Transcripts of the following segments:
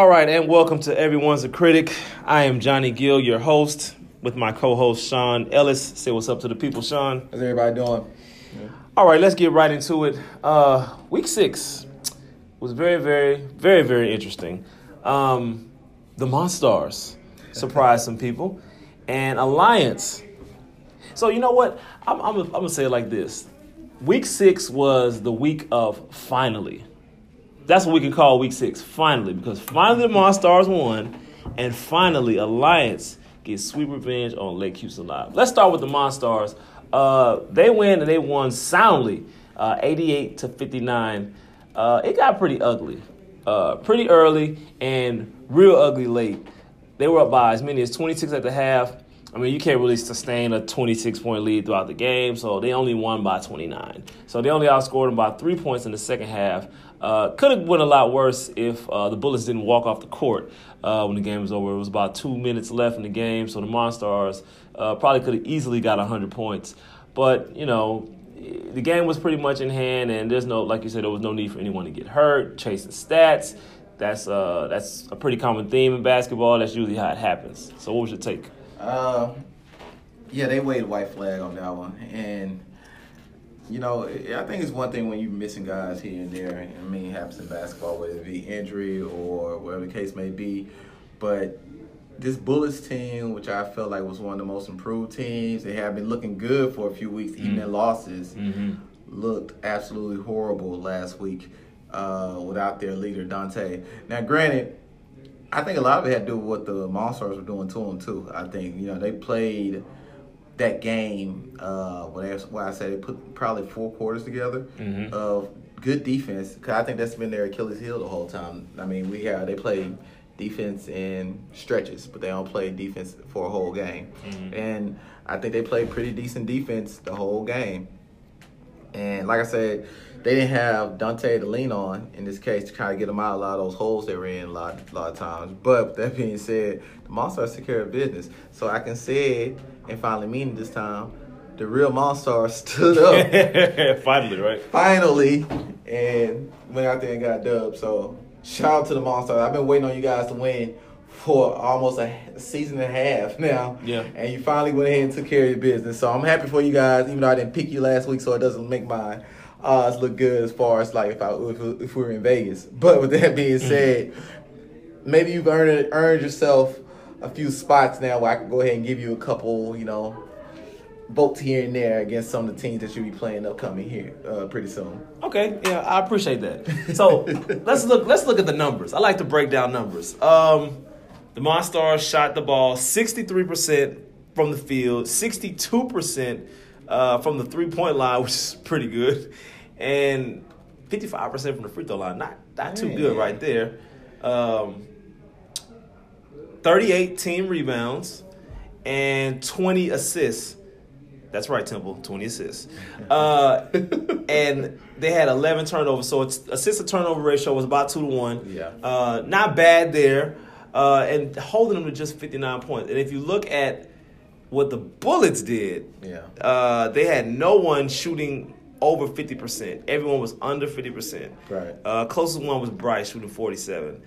All right, and welcome to Everyone's a Critic. I am Johnny Gill, your host, with my co-host Sean Ellis. Say what's up to the people, Sean. How's everybody doing? All right, let's get right into it. Uh, week six was very, very, very, very interesting. Um, the Monstars surprised some people, and Alliance. So you know what? I'm, I'm, I'm gonna say it like this: Week six was the week of finally. That's what we can call week six, finally, because finally the Monstars won, and finally Alliance gets sweet revenge on Lake Houston Live. Let's start with the Monstars. Uh, they win and they won soundly, uh, 88 to 59. Uh, it got pretty ugly, uh, pretty early and real ugly late. They were up by as many as 26 at the half. I mean, you can't really sustain a 26 point lead throughout the game, so they only won by 29. So they only outscored them by three points in the second half. Uh, could have went a lot worse if uh, the Bullets didn't walk off the court uh, when the game was over. It was about two minutes left in the game, so the Monstars uh, probably could have easily got 100 points. But, you know, the game was pretty much in hand, and there's no, like you said, there was no need for anyone to get hurt, chasing stats. That's, uh, that's a pretty common theme in basketball. That's usually how it happens. So, what was your take? Uh, yeah, they waved white flag on that one, and you know, I think it's one thing when you're missing guys here and there. I mean, it happens in basketball, whether it be injury or whatever the case may be. But this Bullets team, which I felt like was one of the most improved teams, they have been looking good for a few weeks, even mm-hmm. in losses. Mm-hmm. Looked absolutely horrible last week uh, without their leader Dante. Now, granted, I think a lot of it had to do with what the Monstars were doing to them too. I think you know they played that game, uh, what I say they put probably four quarters together mm-hmm. of good defense. Cause I think that's been their Achilles heel the whole time. I mean, we have they play defense in stretches, but they don't play defense for a whole game. Mm-hmm. And I think they played pretty decent defense the whole game. And like I said, they didn't have Dante to lean on in this case to kind of get them out of a lot of those holes they were in a lot, a lot of times. But with that being said, the Monstars took care of business. So I can say and finally mean it this time, the real Monster stood up. finally, right? Finally, and went out there and got dubbed. So shout out to the Monster. I've been waiting on you guys to win for almost a season and a half now. Yeah. And you finally went ahead and took care of your business. So I'm happy for you guys, even though I didn't pick you last week, so it doesn't make my odds look good as far as like if I if, if we were in Vegas. But with that being mm-hmm. said, maybe you've earned earned yourself a few spots now where I can go ahead and give you a couple, you know, votes here and there against some of the teams that you'll be playing upcoming here uh, pretty soon. Okay, yeah, I appreciate that. So let's look. Let's look at the numbers. I like to break down numbers. Um, the Monstars shot the ball sixty three percent from the field, sixty two percent uh, from the three point line, which is pretty good, and fifty five percent from the free throw line. Not not too good right there. Um, 38 team rebounds and 20 assists. That's right, Temple, 20 assists. Uh, and they had 11 turnovers. So its assist to turnover ratio was about 2 to 1. Yeah. Uh, not bad there. Uh, and holding them to just 59 points. And if you look at what the Bullets did, yeah. Uh, they had no one shooting over 50%. Everyone was under 50%. Right. Uh, closest one was Bryce shooting 47.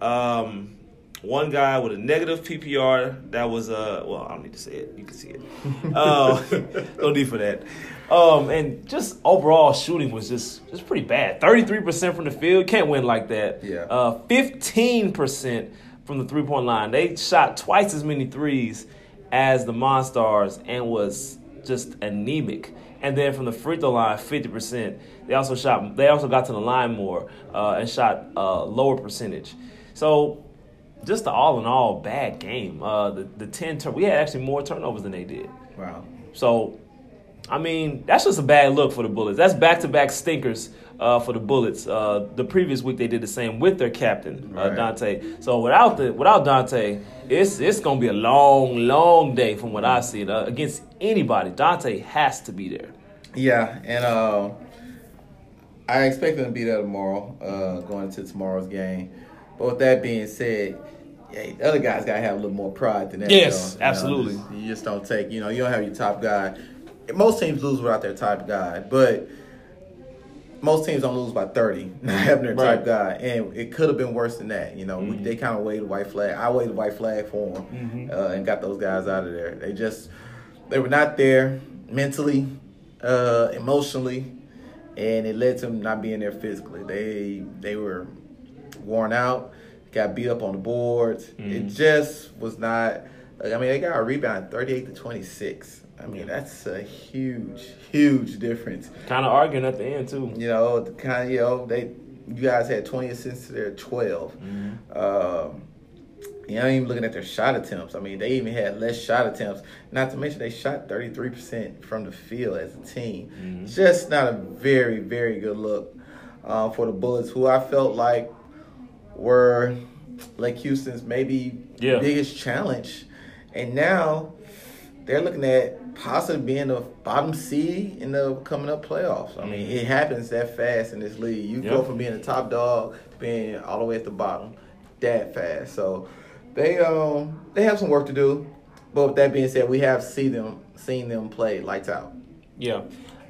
Um, one guy with a negative PPR that was uh well I don't need to say it. You can see it. Uh, no need for that. Um and just overall shooting was just just pretty bad. 33% from the field. Can't win like that. Yeah. Uh 15% from the three point line. They shot twice as many threes as the Monstars and was just anemic. And then from the free throw line 50% they also shot they also got to the line more uh, and shot a uh, lower percentage. So just the all in all bad game. Uh, the the ten turn we had actually more turnovers than they did. Wow. So, I mean, that's just a bad look for the Bullets. That's back to back stinkers uh, for the Bullets. Uh, the previous week they did the same with their captain uh, right. Dante. So without the without Dante, it's it's gonna be a long, long day from what I see uh, against anybody. Dante has to be there. Yeah, and uh, I expect them to be there tomorrow, uh, going into tomorrow's game. But with that being said, yeah, the other guys gotta have a little more pride than that. Yes, though. absolutely. You, know, just, you just don't take. You know, you don't have your top guy. Most teams lose without their top guy, but most teams don't lose by 30. Hebner Right. type guy, and it could have been worse than that. You know, we, Mhm. they kind of waved the white flag. I waved the white flag for them Mhm. uh, and got those guys out of there. They just they were not there mentally, uh, emotionally, and it led to them not being there physically. They they were worn out, got beat up on the boards. It Mhm. just was not. I mean, they got a rebound 38 to 26. I mean, Yeah. that's a huge, huge difference. Kind of arguing at the end too. You know, kind of you know they you guys had 20 assists to their 12. Mhm. Um, you know, even looking at their shot attempts. I mean, they even had less shot attempts. Not to mention they shot 33% from the field as a team. Mhm. Just not a very, very good look uh, for the Bullets, who I felt like were Lake Houston's maybe Yeah. biggest challenge. And now they're looking at possibly being the bottom seed in the coming up playoffs. I mean, it happens that fast in this league. You go from being the top dog to being all the way at the bottom that fast. So they um they have some work to do. But with that being said, we have see them seen them play lights out. Yeah.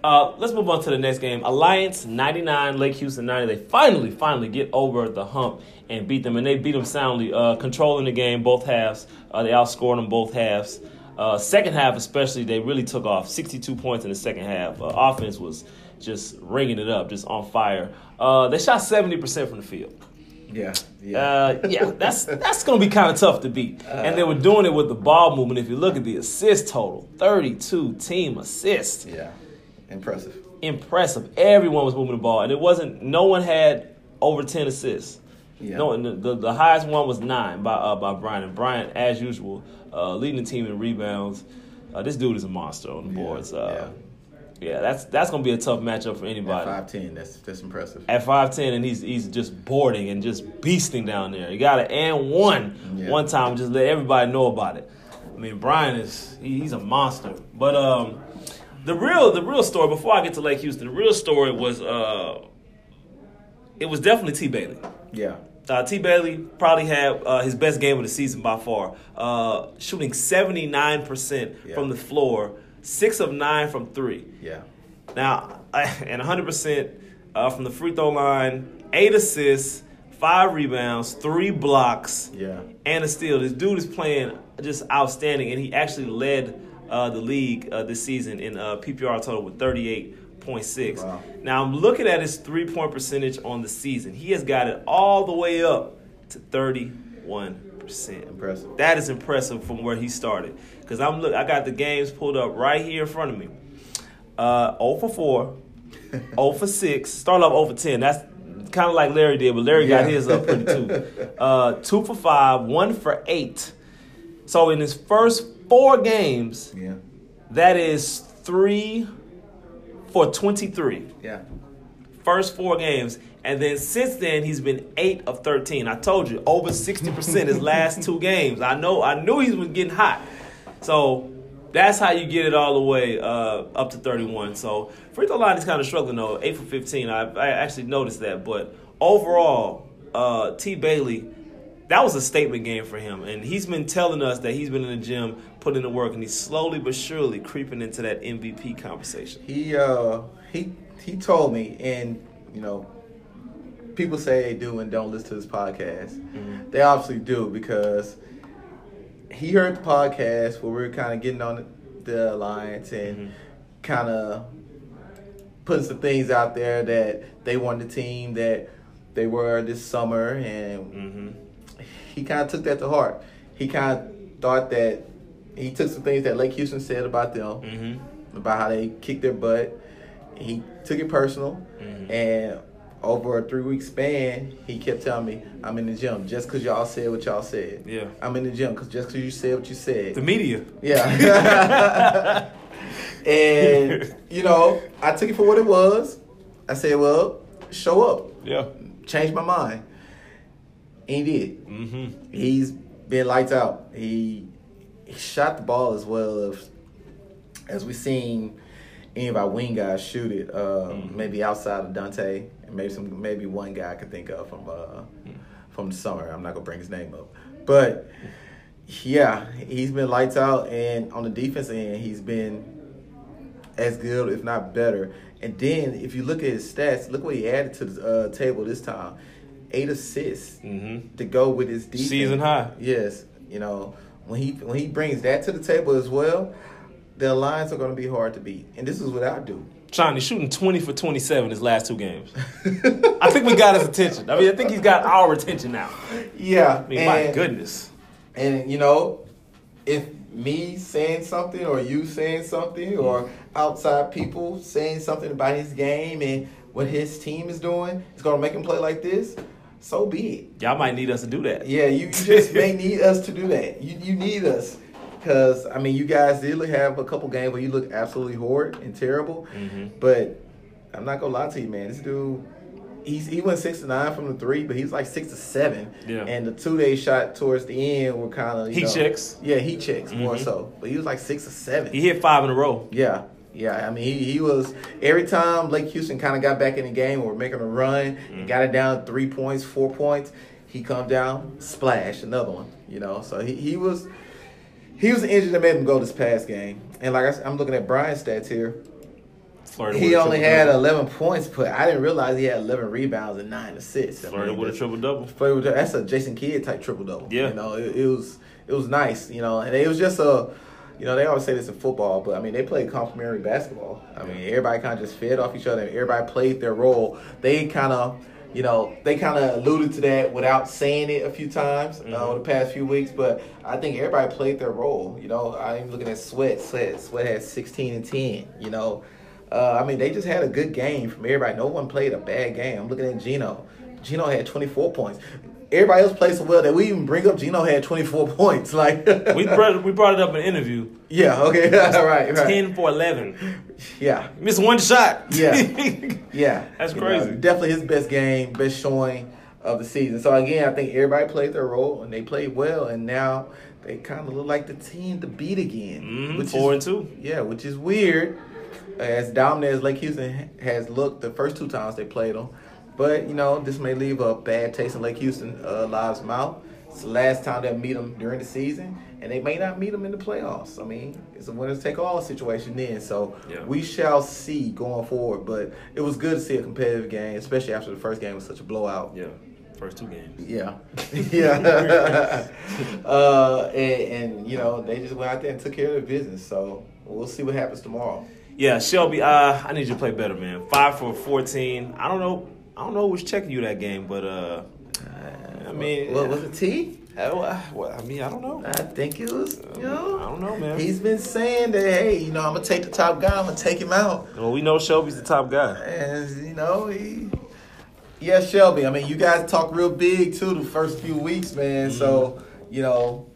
Uh, let's move on to the next game. Alliance 99, Lake Houston 90. They finally, finally get over the hump and beat them, and they beat them soundly, uh, controlling the game both halves. Uh, they outscored them both halves. Uh, second half, especially, they really took off. 62 points in the second half. Uh, offense was just ringing it up, just on fire. Uh, they shot 70% from the field. Yeah, Uh, yeah, that's that's gonna be kind of tough to beat. and they were doing it with the ball movement. If you look at the assist total, thirty-two team assists, yeah, impressive. impressive. Everyone was moving the ball, and it wasn't. No one had over ten assists. Yeah. No, the, the, the highest one was nine by uh, by Brian. And Brian, as usual, uh, leading the team in rebounds. Uh, this dude is a monster on the Yeah, boards. Uh, yeah. that's that's gonna be a tough matchup for anybody. At five ten, that's that's impressive. at five ten, and he's he's just boarding and just beasting down there. You got it and one Yeah. one time, just let everybody know about it. I mean, Brian is he, he's a monster. But um, the real the real story before I get to Lake Houston, the real story was uh, it was definitely T Bailey. Yeah, Uh, T. Bailey probably had uh, his best game of the season by far, uh, shooting 79% Yeah. from the floor, six of nine from three. yeah, Now, and 100% uh, from the free throw line, eight assists, five rebounds, three blocks, yeah. and a steal. This dude is playing just outstanding, and he actually led uh, the league uh, this season in uh, PPR total with 38.6. Wow. Now, I'm looking at his three point percentage on the season. He has got it all the way up to 31%. Impressive. That is impressive from where he started. Because I'm look, I got the games pulled up right here in front of me. Uh, 0 for 4, 0 for 6. Start off 0 for 10. That's kind of like Larry did, but Larry got his up pretty too. Uh, 2 for 5, 1 for 8. So in his first four games, Yeah, that is 3 for 23 yeah, first four games. And then since then, he's been eight of thirteen. I told you, over sixty percent his last two games. I know, I knew he was getting hot. So that's how you get it all the way uh, up to thirty-one. So free throw line is kind of struggling though. Eight for fifteen. I, I actually noticed that, but overall, uh, T Bailey. That was a statement game for him, and he's been telling us that he's been in the gym, putting in the work, and he's slowly but surely creeping into that MVP conversation. he uh he he told me, and you know, people say they do and don't listen to this podcast. Mm-hmm. They obviously do because he heard the podcast where we were kind of getting on the, alliance and Mhm. kind of putting some things out there that they won the team that they were this summer, and Mm-hmm. He kind of took that to heart. He kind of thought that he took some things that Lake Houston said about them Mm-hmm. about how they kicked their butt. He took it personal, Mhm. and over a three week span, he kept telling me, "I'm in the gym just because y'all said what y'all said. Yeah. I'm in the gym because just because you said what you said. The media. yeah." and you know, I took it for what it was. I said, "Well, show up, Yeah. change my mind," he did. Mm-hmm. He's been lights out. He, he shot the ball as well as as we seen any of our wing guys shoot it. Uh, Mhm. Maybe outside of Dante, and maybe some maybe one guy I could think of from uh, from the summer. I'm not gonna bring his name up, but yeah, he's been lights out. And on the defense end, he's been as good, if not better. And then if you look at his stats, look what he added to the uh, table this time: eight assists Mm-hmm. to go with his defense. Season high. Yes, you know when he when he brings that to the table as well, the Lions are going to be hard to beat. And this is what I do. Sean, he's shooting 20 for 27 his last two games. I think we got his attention. I mean, I think he's got our attention now. Yeah, I mean, my goodness. And you know, if me saying something or you saying something or outside people saying something about his game and what his team is doing is gonna make him play like this, so be it. Y'all might need us to do that. Yeah, you, you just may need us to do that. You you need us. Cause I mean, you guys did have a couple games where you look absolutely horrid and terrible, Mhm. but I'm not gonna lie to you, man. This dude, he's he went six to nine from the three, but he's like six to seven. Yeah. And the two they shot towards the end were kind of Heat checks. Yeah, he checks more Mhm. so, but he was like six to seven. He hit five in a row. Yeah, yeah. I mean, he, he was every time Lake Houston kind of got back in the game or making a run, and mm-hmm. got it down three points, four points. He come down, splash, another one. You know, so he, he was he was the engine that made him go this past game. And like I, said, I'm looking at Brian's stats here. Flirted He only had double. 11 points, but I didn't realize he had 11 rebounds and nine assists. I Flirted mean, with a triple double. That's a Jason Kidd type triple double. Yeah. you know, it, it was it was nice. You know, and it was just a, you know, they always say this in football, but I mean, they played complementary basketball. I mean, everybody kind of just fed off each other. and Everybody played their role. They kind of. You know, they kind of alluded to that without saying it a few times uh, Mhm. over the past few weeks, but I think everybody played their role. You know, I'm looking at Sweat. Sweat, Sweat had 16 and 10. You know, uh, I mean, they just had a good game from everybody. No one played a bad game. I'm looking at Gino. Gino had 24 points. Everybody else played so well that we even bring up Gino had 24 points. Like, We brought, we brought it up in an interview. yeah, okay, right, right. 10 for 11. Yeah, Missed one shot. Yeah. yeah. That's You crazy. know, definitely his best game, best showing of the season. So again, I think everybody played their role and they played well, and now they kind of look like the team to beat again. Mhm, which four is, and two. Yeah, which is weird. As dominant as Lake Houston has looked the first two times they played them, but you know this may leave a bad taste in Lake Houston uh, lives mouth. It's the last time they'll meet them during the season, and they may not meet them in the playoffs. I mean, it's a winners take all situation then. So Yeah. we shall see going forward. But it was good to see a competitive game, especially after the first game was such a blowout. Yeah, first two games. Yeah, yeah. uh, and, and you know they just went out there and took care of their business. So we'll see what happens tomorrow. Yeah, Shelby, uh, I need you to play better, man. Five for 14. I don't know. I don't know who was checking you that game, but uh, I mean, what, was it T? uh, well, I mean, I don't know. I think it was. You know, I don't know, man. He's been saying that. Hey, you know, I'm gonna take the top guy. I'm gonna take him out. Well, we know Shelby's the top guy. And you know, he. Yeah, Shelby. I mean, you guys talk real big too the first few weeks, man. So you know,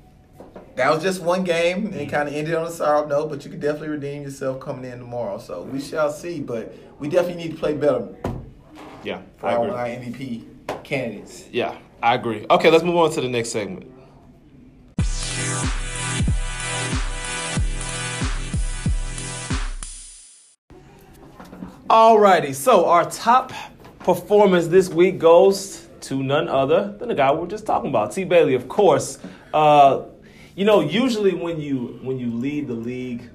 that was just one game and kind of ended on a sour note. But you can definitely redeem yourself coming in tomorrow. So we shall see. But we definitely need to play better Yeah, for I our, agree. our MVP candidates. Yeah, I agree. Okay, let's move on to the next segment. Alrighty, so our top performance this week goes to none other than the guy we were just talking about, T. Bailey, of course. Uh, you know, usually when you when you lead the league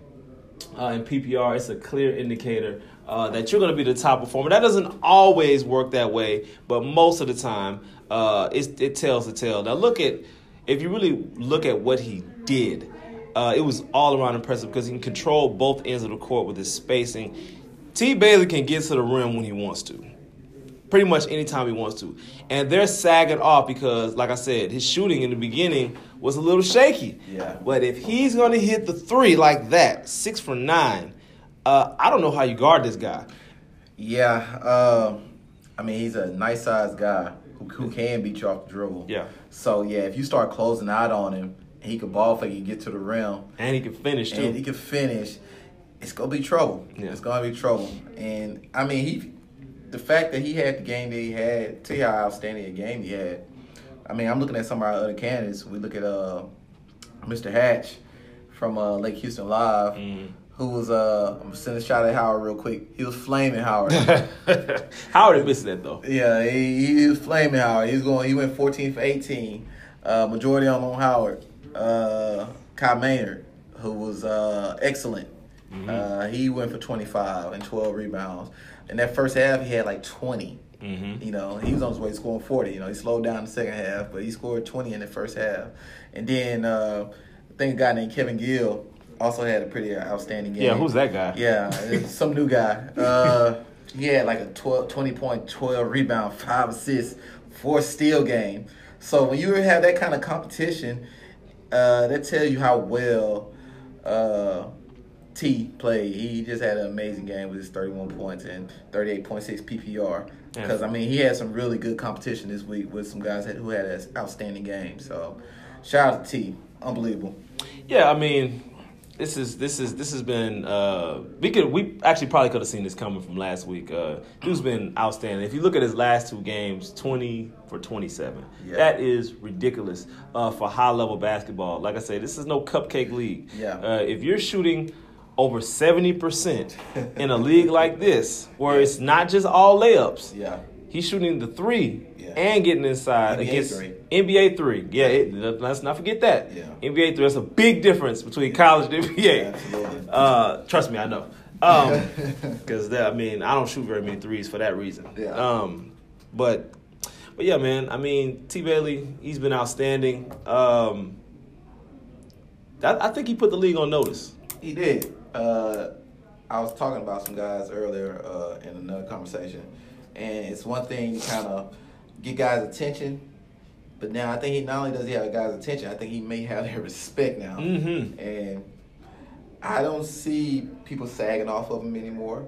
uh, in PPR, it's a clear indicator uh, that you're going to be the top performer. That doesn't always work that way, but most of the time, uh, it, it tells the tale. Now, look at if you really look at what he did, uh, it was all around impressive because he can control both ends of the court with his spacing. T. Bailey can get to the rim when he wants to pretty much anytime he wants to. And they're sagging off because, like I said, his shooting in the beginning was a little shaky. Yeah. But if he's going to hit the three like that, six for nine, uh, I don't know how you guard this guy. Yeah, um, I mean he's a nice sized guy who, who can beat you off the dribble. Yeah. So yeah, if you start closing out on him, he could ball fake, you get to the rim, And he can finish, too. and he can finish. It's gonna be trouble. Yeah. It's gonna be trouble. And I mean he, the fact that he had the game that he had, tell you how outstanding a game he had. I mean I'm looking at some of our other candidates. We look at uh, Mr. Hatch from uh, Lake Houston Live. Mm. Who was uh? I'm gonna send a shot at Howard real quick. He was flaming Howard. Howard missed that, though. Yeah, he, he was flaming Howard. He was going. He went 14 for 18. Uh, majority on on Howard. Uh, Kai Maynard, who was uh, excellent. Mm-hmm. Uh, he went for 25 and 12 rebounds. In that first half, he had like 20. Mhm. You know, he was on his way to scoring 40. You know, he slowed down the second half, but he scored 20 in the first half. And then uh, I think a guy named Kevin Gill also had a pretty outstanding game. Yeah, who's that guy? Yeah, some new guy. Uh, he had like a 12, 20 point, 12 rebound, five assists, four steal game. So when you have that kind of competition, uh, that tells you how well uh, T played. He just had an amazing game with his 31 points and 38.6 PPR. Because, I mean, he had some really good competition this week with some guys who had an outstanding game. So shout out to T. Unbelievable. Yeah, I mean, this is this is this has been uh, we could we actually probably could have seen this coming from last week. Uh, dude's been outstanding. If you look at his last two games, twenty for twenty seven. Yeah. That is ridiculous uh, for high level basketball. Like I say, this is no cupcake league. Yeah. Uh, if you're shooting over seventy percent in a league like this, where it's not just all layups. Yeah. He's shooting the three Yeah. and getting inside NBA against three. NBA three. Yeah, it, let's not forget that. Yeah. NBA three. That's a big difference between college and NBA. Absolutely. Uh, trust me, I know. Because I mean, I don't shoot very many threes for that reason. Yeah. Um, but but yeah, man. I mean, T Bailey, he's been outstanding. Um, I, I think he put the league on notice. He did. Uh, I was talking about some guys earlier uh, in another conversation, and it's one thing to kind of get guys' attention, but now I think he not only does he have a guys' attention, I think he may have their respect now, Mhm. and I don't see people sagging off of him anymore.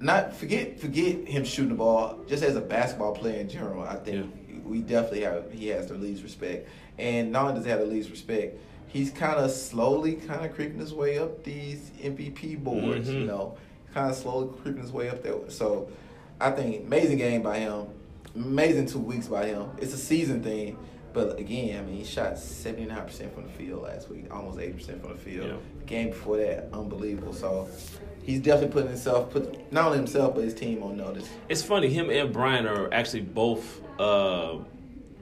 Not forget forget him shooting the ball. Just as a basketball player in general, I think we definitely have he has the least respect. And not only does he have the least respect, he's kind of slowly kind of creeping his way up these MVP boards. You Mhm. know, kind of slowly creeping his way up there. So I think amazing game by him, amazing two weeks by him. It's a season thing. But again, I mean, he shot 79% from the field last week, almost 80% from the field. Yeah. Game before that, unbelievable. So he's definitely putting himself, put not only himself but his team on notice. It's funny. Him and Brian are actually both uh,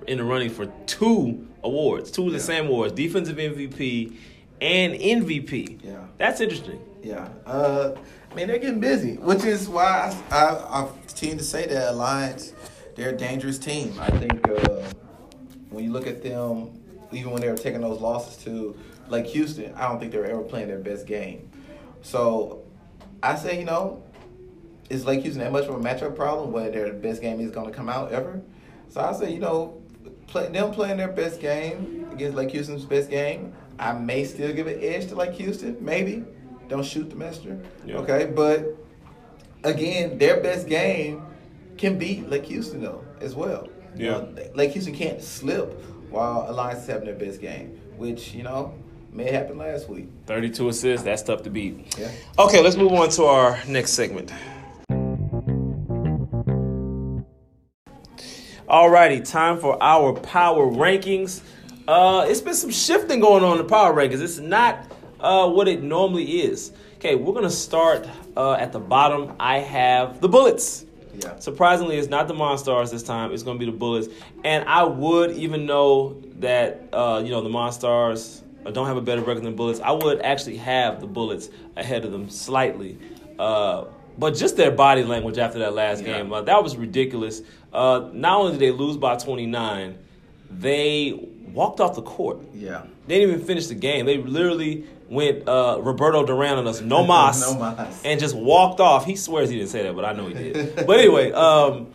in the running for two awards, two of the Yeah. same awards: defensive MVP and MVP. Yeah. That's interesting. Yeah. Uh, I mean, they're getting busy, which is why I, I, I tend to say that Alliance, they're a dangerous team. I think uh, when you look at them, even when they were taking those losses to Lake Houston, I don't think they were ever playing their best game. So I say, you know, is Lake Houston that much of a matchup problem where their best game is going to come out ever? So I say, you know, play, them playing their best game against Lake Houston's best game, I may still give an edge to Lake Houston, maybe. Don't shoot the messenger. Yeah. Okay, but again, their best game can beat Lake Houston though as well. Yeah. know, Lake Houston can't slip while Alliance is having their best game, which you know may happen last week. Thirty-two assists. That's tough to beat. Yeah. Okay, let's move on to our next segment. Alrighty, time for our power rankings. Uh, it's been some shifting going on in the power rankings. It's not uh, what it normally is. Okay, we're gonna start uh, at the bottom. I have the Bullets. Yeah. Surprisingly, it's not the Monstars this time. It's to be the Bullets. And I would, even know that uh, you know the Monstars don't have a better record than Bullets, I would actually have the Bullets ahead of them slightly. Uh, but just their body language after that last Yeah. game, uh, that was ridiculous. Uh, not only did they lose by 29, they walked off the court. Yeah. They didn't even finish the game. They literally went uh, Roberto Duran on us, no mas, No mas. and just walked off. He swears he didn't say that, but I know he did. but anyway, um,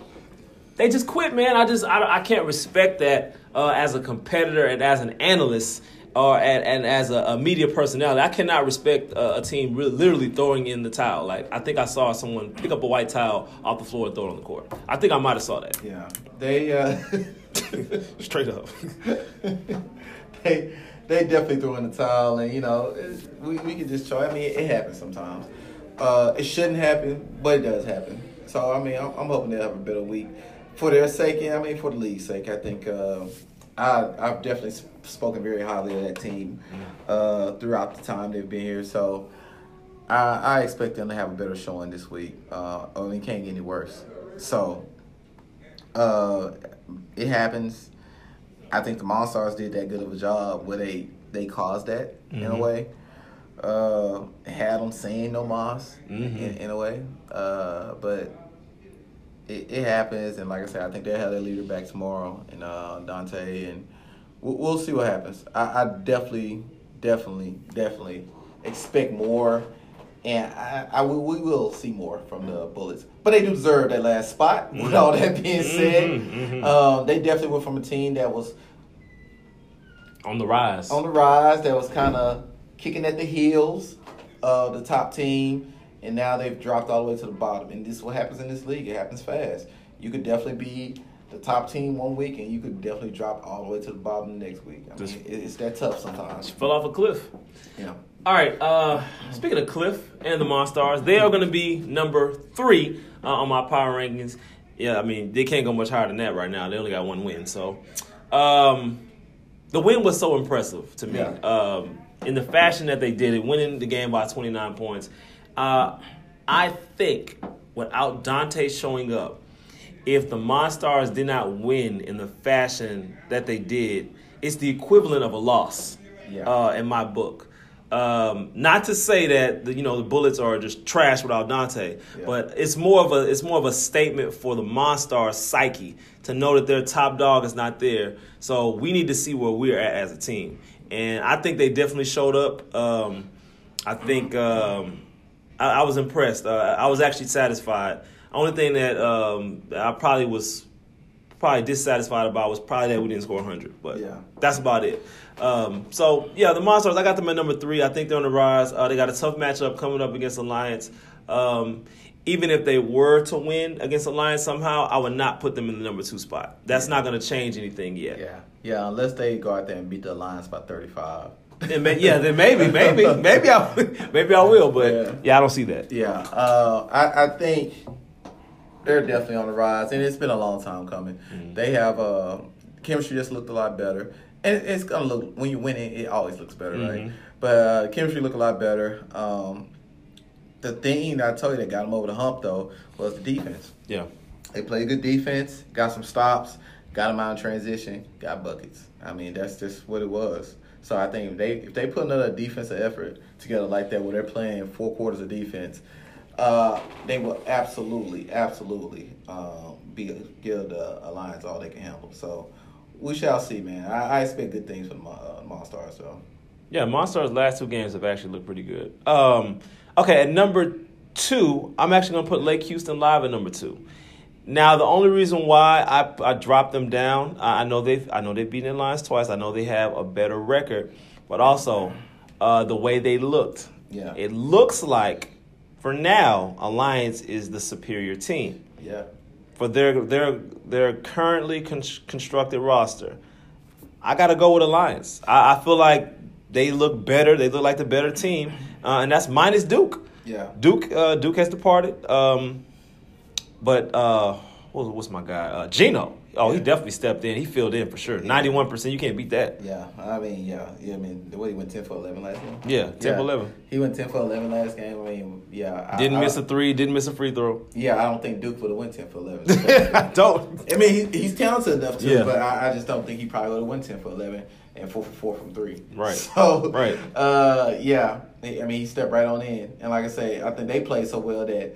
they just quit, man. I just I, I can't respect that uh, as a competitor and as an analyst. Or and, and as a, a media personality, I cannot respect uh, a team really, literally throwing in the towel. Like I think I saw someone pick up a white towel off the floor and throw it on the court. I think I might have saw that. Yeah. They uh Straight up. they they definitely threw in the towel, and you know we we can just try. I mean, it happens sometimes. Uh, it shouldn't happen, but it does happen. So I mean, I'm, I'm hoping they'll have a better week for their sake, and I mean for the league's sake. I think uh, I I've definitely s- spoken very highly of that team uh, throughout the time they've been here. So. I, I expect them to have a better showing this week. Uh, I mean, it can't get any worse. So, uh, it happens. I think the Monstars did that good of a job where they they caused that in a Mhm. way. uh, had them saying no Moss Mhm. in, in a way. Uh, but it, it happens, and like I said, I think they'll have their leader back tomorrow, and uh, Dante, and we'll, we'll see what happens. I, I definitely, definitely, definitely expect more, and I, I will, we will see more from the Bullets. But they do deserve that last spot. With all that being said, Mhm, mhm. Um, they definitely went from a team that was On the rise. on the rise, that was kind of kicking at the heels of the top team, and now they've dropped all the way to the bottom. And this is what happens in this league. It happens fast. You could definitely be the top team one week, and you could definitely drop all the way to the bottom the next week. I mean, it's that tough sometimes. Fell off a cliff. Yeah. All right. Uh, speaking of Cliff and the Monstars, they are going to be number three uh, on my power rankings. Yeah, I mean they can't go much higher than that right now. They only got one win, so um, the win was so impressive to me. Yeah. Um, in the fashion that they did it, winning the game by 29 points. Uh, I think without Dante showing up, if the Monstars did not win in the fashion that they did, it's the equivalent of a loss Yeah. uh, in my book. Um, not to say that the, you know the Bullets are just trash without Dante, Yeah. but it's more of a it's more of a statement for the Monstars psyche to know that their top dog is not there. So we need to see where we're at as a team, and I think they definitely showed up. Um, I think um, I, I was impressed. Uh, I was actually satisfied. Only thing that um, I probably was probably dissatisfied about was probably that we didn't score 100. But Yeah. that's about it. Um, so yeah, the Monstars. I got them at number three. I think they're on the rise. Uh, they got a tough matchup coming up against Alliance. Um, even if they were to win against Alliance somehow, I would not put them in the number two spot. That's not going to change anything yet. Yeah. Yeah, unless they go out there and beat the Alliance by 35. And may, yeah, then maybe, maybe, maybe I, maybe I will. But Yeah. yeah, I don't see that. Yeah, uh, I, I think they're definitely on the rise, and it's been a long time coming. Mm-hmm. They have uh, chemistry just looked a lot better, and it's gonna look when you win it, it always looks better, right? Mhm. But uh, chemistry look a lot better. Um, the thing that I told you that got them over the hump though was the defense. Yeah. They played good defense, got some stops, got them out in transition, got buckets. I mean, that's just what it was. So I think if they if they put another defensive effort together like that, where they're playing four quarters of defense, uh, they will absolutely, absolutely um, be give the Alliance all they can handle. So we shall see, man. I, I expect good things from the uh, Monstars, though. Yeah, Monstars' last two games have actually looked pretty good. Um, okay, at number two, I'm actually going to put Lake Houston Live at number two. Now, the only reason why I, I dropped them down, I, I know they've I know they've beaten the Lions twice. I know they have a better record, but also uh, the way they looked. Yeah. It looks like, for now, Alliance is the superior team Yeah. for their their their currently con- constructed roster. I got to go with Alliance. I, I feel like they look better. They look like the better team, uh, and that's minus Duke. Yeah. Duke uh, Duke has departed, um, but uh, what, what's my guy? Uh, Gino. Oh, he definitely stepped in. He filled in for sure. Ninety one percent. You can't beat that. Yeah, I mean, yeah, yeah. I mean, the way he went ten for eleven last game. Yeah, 10 for 11. He went ten for eleven last game. I mean, yeah. I- Didn't I, miss a three. Didn't miss a free throw. Yeah, I don't think Duke would have went ten for eleven. I Don't. I mean, he, he's talented enough to, Yeah. but I, I just don't think he probably would have went ten for eleven and four for four from three. Right. So, Right. Uh, yeah. I mean, he stepped right on in, and like I say, I think they played so well that.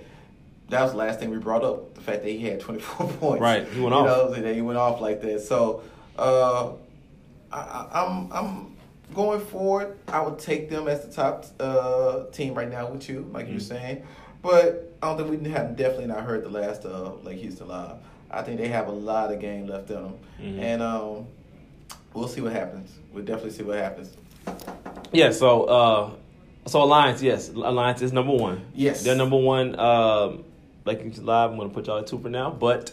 That was the last thing we brought up. The fact that he had 24 points. Right, he went you off. Know, that he went off like that. So, uh, I, I- I'm I'm going forward. I would take them as the top uh, team right now with you, like you were Mm-hmm. saying. But I don't think we have definitely not heard the last of Lake Houston Live. I think they have a lot of game left in them, Mhm. and um, we'll see what happens. We'll definitely see what happens. Yeah, so uh so Alliance, yes. Alliance is number one. Yes. They're number one. Um like you live, I'm gonna put y'all at two for now. But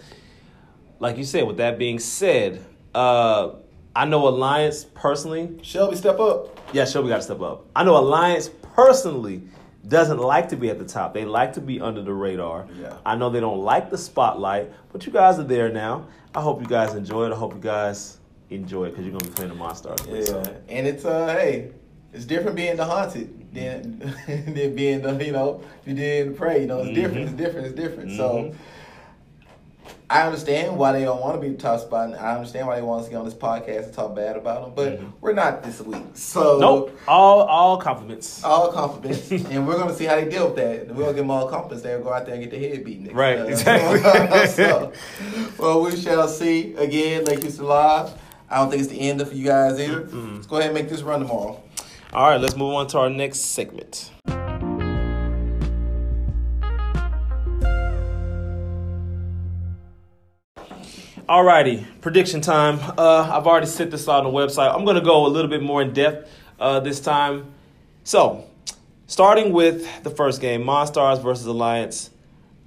like you said, with that being said, uh I know Alliance personally. Shelby, step up. Yeah, Shelby gotta step up. I know Alliance personally doesn't like to be at the top. They like to be under the radar. Yeah. I know they don't like the spotlight, but you guys are there now. I hope you guys enjoy it. I hope you guys enjoy it because you're gonna be playing the Monstars. Yeah, So. and it's uh, hey, it's different being the haunted than than being the you know you did the prey. You know, it's different. It's different. It's different. So Mhm. I understand why they don't want to be the top spot. And I understand why they want us to get on this podcast and talk bad about them, but we're not this week. So Nope. All all compliments. all compliments, and we're gonna see how they deal with that. We're gonna give them all compliments. They'll go out there and get their head beaten. next- Right, exactly. so, well, we shall see again. Lake Houston Live. I don't think it's the end of you guys either. Let's go ahead and make this run tomorrow. All right, let's move on to our next segment. Alrighty, prediction time. Uh, I've already set this out on the website. I'm going to go a little bit more in depth uh, this time. So, starting with the first game, Monstars versus Alliance.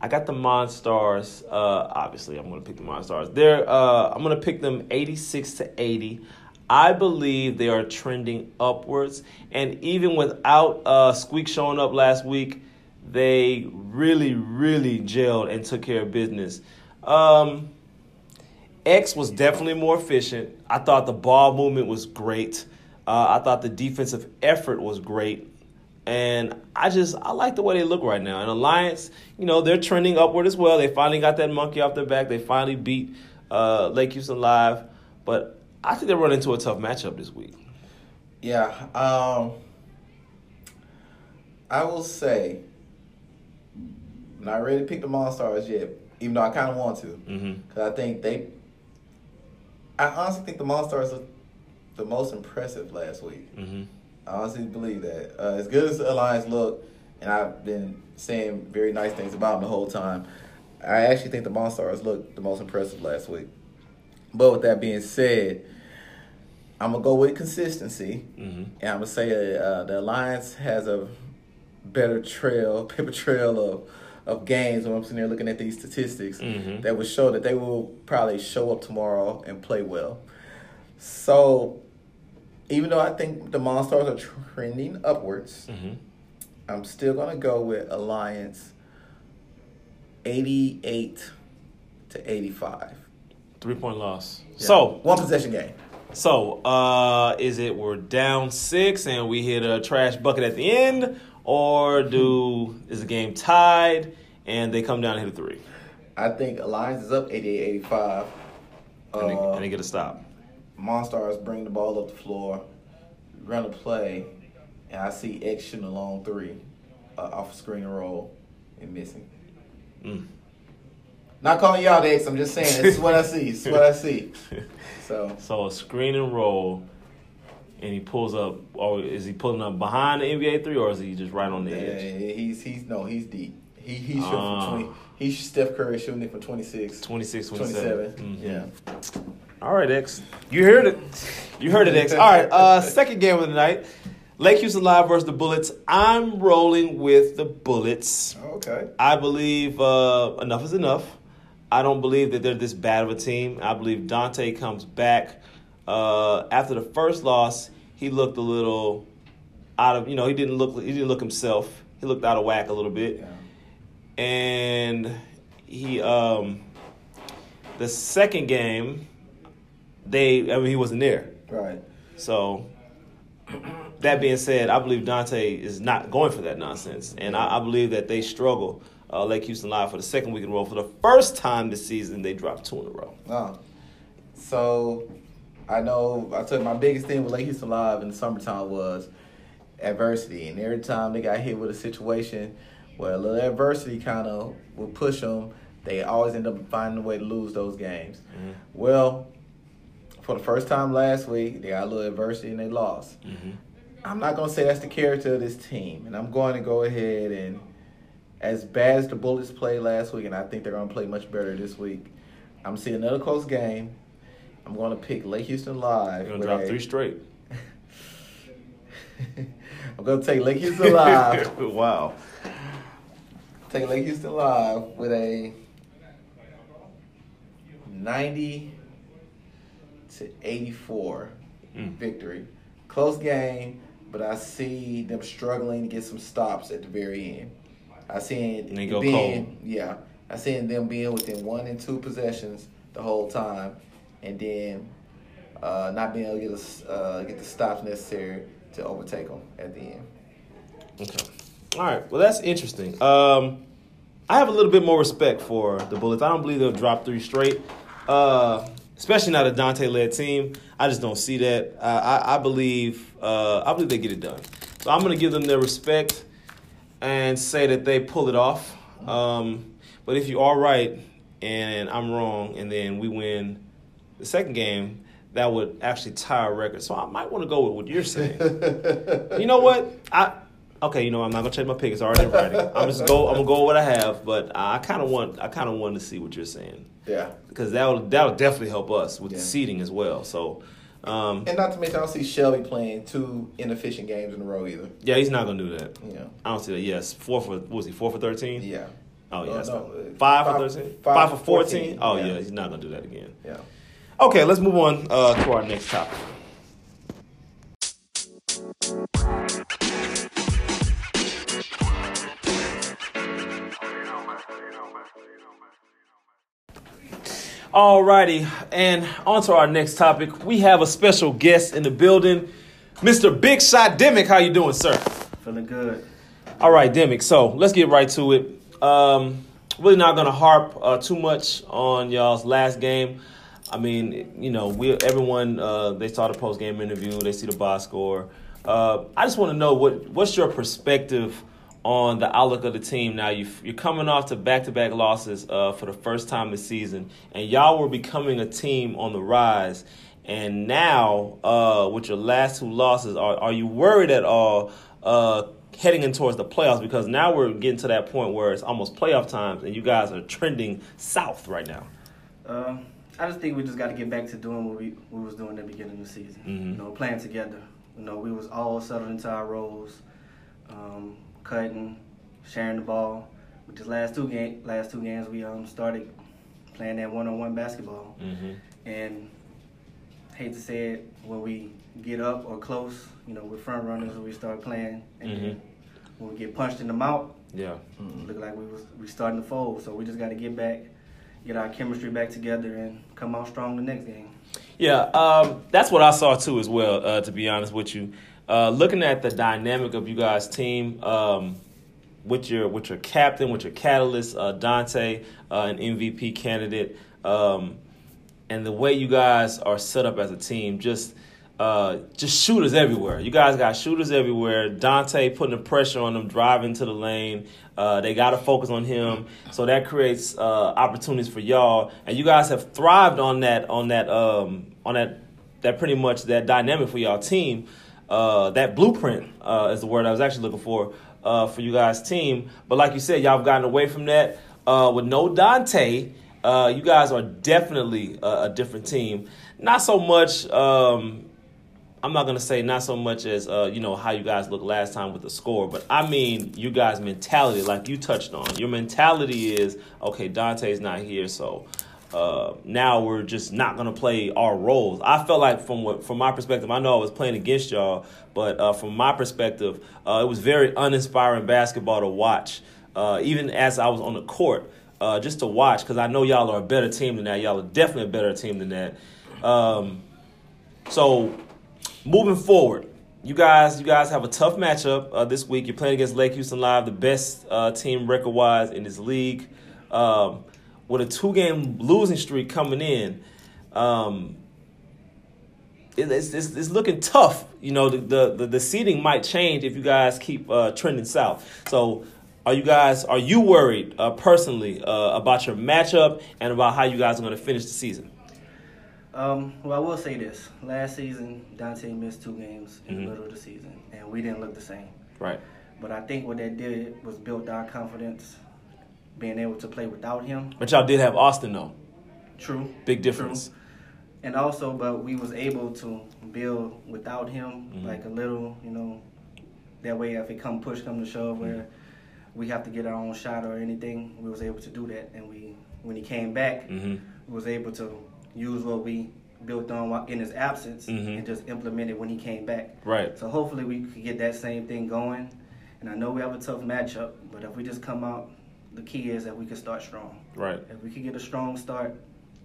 I got the Monstars. Uh, obviously, I'm going to pick the Monstars. They're. Uh, I'm going to pick them 86 to 80. I believe they are trending upwards, and even without uh, Squeak showing up last week, they really, really gelled and took care of business. Um, X was definitely more efficient. I thought the ball movement was great. Uh, I thought the defensive effort was great. And I just, I like the way they look right now. And Alliance, you know, they're trending upward as well. They finally got that monkey off their back. They finally beat uh, Lake Houston Live. But I think they run into a tough matchup this week. Yeah. Um, I will say, I'm not ready to pick the Monstars yet, even though I kind of want to. Mm-hmm. Because I think they. I honestly think the Monstars looked the most impressive last week. Mm-hmm. I honestly believe that. Uh, as good as the Alliance look, and I've been saying very nice things about them the whole time, I actually think the Monstars looked the most impressive last week. But with that being said, I'm gonna go with consistency, Mm-hmm. and I'm gonna say uh, the Alliance has a better trail, paper trail of of games. When I'm sitting there looking at these statistics, Mhm. that would show that they will probably show up tomorrow and play well. So, even though I think the Monstars are trending upwards, Mm-hmm. I'm still gonna go with Alliance. Eighty-eight to eighty-five. Three point loss. Yeah. So, one possession game. So, uh, is it we're down six and we hit a trash bucket at the end, or do is the game tied and they come down and hit a three I think Alliance is up 88-85. and, they, Uh, and they get a stop? Monstars bring the ball up the floor, run a play, and I see X shooting a long three uh, off a screen and roll and missing. Mm. Not calling you out, I'm just saying this is what I see. This is what I see. So So a screen and roll, and he pulls up. Or is he pulling up behind the NBA three, or is he just right on the yeah, edge? he's he's no he's deep. He he's shooting Ah. from twenty. He's Steph Curry shooting it from 26, 26, 27. 27. Mhm. Yeah. All right, X. You heard it. You heard it, X. All right. Uh, second game of the night. Lake Houston Live versus the Bullets. I'm rolling with the Bullets. Okay. I believe uh, enough is enough. I don't believe that they're this bad of a team. I believe Dante comes back. Uh, after the first loss, he looked a little out of you know he didn't look he didn't look himself. He looked out of whack a little bit, Yeah. and he um, the second game they I mean he wasn't there. Right. So that being said, I believe Dante is not going for that nonsense, and I, I believe that they struggle. Uh, Lake Houston Live for the second week in a row. For the first time this season, they dropped two in a row. Oh. So I know I took my biggest thing with Lake Houston Live in the summertime was adversity, and every time they got hit with a situation where a little adversity kind of would push them, they always end up finding a way to lose those games. Mm-hmm. Well, for the first time last week, they got a little adversity and they lost. Mm-hmm. I'm not gonna say that's the character of this team, and I'm going to go ahead and, as bad as the Bullets played last week, and I think they're gonna play much better this week. I'm seeing another close game. I'm gonna pick Lake Houston Live. They're gonna drop a- three straight. I'm gonna take Lake Houston Live. wow. take Lake Houston Live with a 90 to 84 Mm. victory. Close game, but I see them struggling to get some stops at the very end. I seen go being yeah. I seen them being within one and two possessions the whole time, and then uh, not being able to get a, uh, get the stops necessary to overtake them at the end. Okay. All right. Well, that's interesting. Um, I have a little bit more respect for the Bullets. I don't believe they'll drop three straight, uh, especially not a Dante led team. I just don't see that. Uh, I, I believe uh, I believe they get it done. So I'm gonna give them their respect and say that they pull it off. Um, but if you are right and I'm wrong, and then we win the second game, that would actually tie our record. So I might want to go with what you're saying. you know what? I okay. You know I'm not gonna change my pick. It's already in writing. I'm just go. I'm gonna go with what I have. But I kind of want. I kind of want to see what you're saying Yeah. because that'll that'll definitely help us with Yeah. the seating as well. So. Um, And not to mention, I don't see Shelby playing two inefficient games in a row either. yeah, he's not gonna do that. Yeah. I don't see that. Yes, four for what was he? Four for thirteen. Yeah. Oh yeah, Uh, no, not- uh, five, five- for thirteen. five Five, for for fourteen. 14. Oh Yeah. yeah, he's not gonna do that again. Yeah. Okay, let's move on uh, to our next topic. Alrighty, and on to our next topic. We have a special guest in the building, Mr. Big Shot Demick. How you doing, sir? Feeling good. All right, Demick. So let's get right to it. Um, really not to harp uh, too much on y'all's last game. I mean, you know, we everyone uh, they saw the post game interview, they see the box score. Uh, I just want to know what what's your perspective on the outlook of the team now. You you're coming off to back to back losses uh, for the first time this season, and y'all were becoming a team on the rise. And now, uh, with your last two losses, are are you worried at all uh, heading in towards the playoffs? Because now we're getting to that point where it's almost playoff times, and you guys are trending south right now. Uh, I just think we just got to get back to doing what we, we was doing at the beginning of the season. Mhm. You know, playing together. You know, we was all settled into our roles, um, cutting, sharing the ball. With the last two game, last two games, we um started playing that one-on-one basketball. Mm-hmm. And hate to say it, when we get up or close, you know, we're front runners. And we start playing, and then Mhm. when we get punched in the mouth, Yeah. look like we was we starting to fold. So we just got to get back, get our chemistry back together, and come out strong the next game. Yeah, um, that's what I saw too, as well. Uh, to be honest with you, uh, looking at the dynamic of you guys' team, um, with your with your captain, with your catalyst, uh, Dante, uh, an MVP candidate, um, and the way you guys are set up as a team, just uh, just shooters everywhere. You guys got shooters everywhere. Dante putting the pressure on them, driving to the lane. Uh, they got to focus on him, so that creates uh, opportunities for y'all. And you guys have thrived on that, on that, um, on that, that pretty much that dynamic for y'all team. Uh, that blueprint uh, is the word I was actually looking for for you guys' team. But like you said, y'all have gotten away from that with no Dante. You guys are definitely a, a different team. Not so much. Um, I'm not gonna say not so much as uh, you know how you guys looked last time with the score, but I mean you guys' mentality, like you touched on. Your mentality is okay. Dante's not here, so uh, now we're just not gonna play our roles. I felt like from what from my perspective, I know I was playing against y'all, but uh, from my perspective, uh, it was very uninspiring basketball to watch. Uh, even as I was on the court, uh, just to watch, because I know y'all are a better team than that. Y'all are definitely a better team than that. Um, so moving forward, you guys, you guys have a tough matchup uh, this week. You're playing against Lake Houston Live, the best uh, team record-wise in this league, um, with a two-game losing streak coming in. Um, it- it's, it's, it's looking tough. You know, the, the, the, the seeding might change if you guys keep uh, trending south. So, are you guys are you worried uh, personally uh, about your matchup and about how you guys are going to finish the season? Um, well, I will say this: last season, Dante missed two games in Mhm. the middle of the season, and we didn't look the same. Right. But I think what that did was build our confidence, being able to play without him. But y'all did have Austin though. True. Big difference. True. And also, but we was able to build without him, Mhm. like a little, you know. That way, if it come push come to shove, where we have to get our own shot or anything, we was able to do that. And we, when he came back, Mm-hmm. we was able to use what we built on in his absence Mhm. and just implement it when he came back. Right. So hopefully we could get that same thing going. And I know we have a tough matchup, but if we just come out, the key is that we can start strong. Right. If we can get a strong start,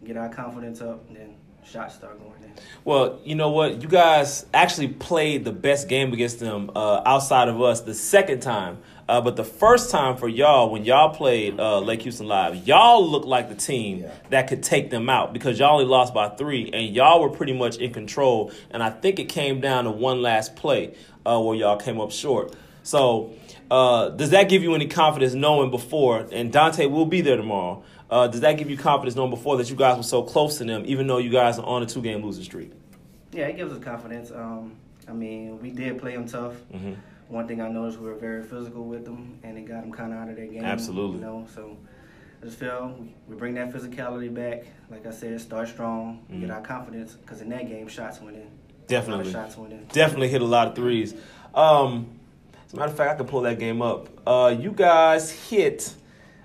get our confidence up, then shots start going in. Well, you know what? You guys actually played the best game against them uh, outside of us the second time. Uh, but the first time for y'all, when y'all played uh, Lake Houston Live, y'all looked like the team Yeah. that could take them out because y'all only lost by three, and y'all were pretty much in control. And I think it came down to one last play uh, where y'all came up short. So, uh, does that give you any confidence knowing before? And Dante will be there tomorrow. Uh, does that give you confidence knowing before that you guys were so close to them, even though you guys are on a two-game losing streak? Yeah, it gives us confidence. Um, I mean, we did play them tough. Mm-hmm. One thing I noticed, we were very physical with them, and it got them kind of out of their game. Absolutely. You know, so I just feel we- bring that physicality back. Like I said, start strong, Mhm. get our confidence, because in that game, shots went in. A lot Definitely. of shots went in. Definitely hit a lot of threes. Um, as a matter of fact, I can pull that game up. Uh, you guys hit,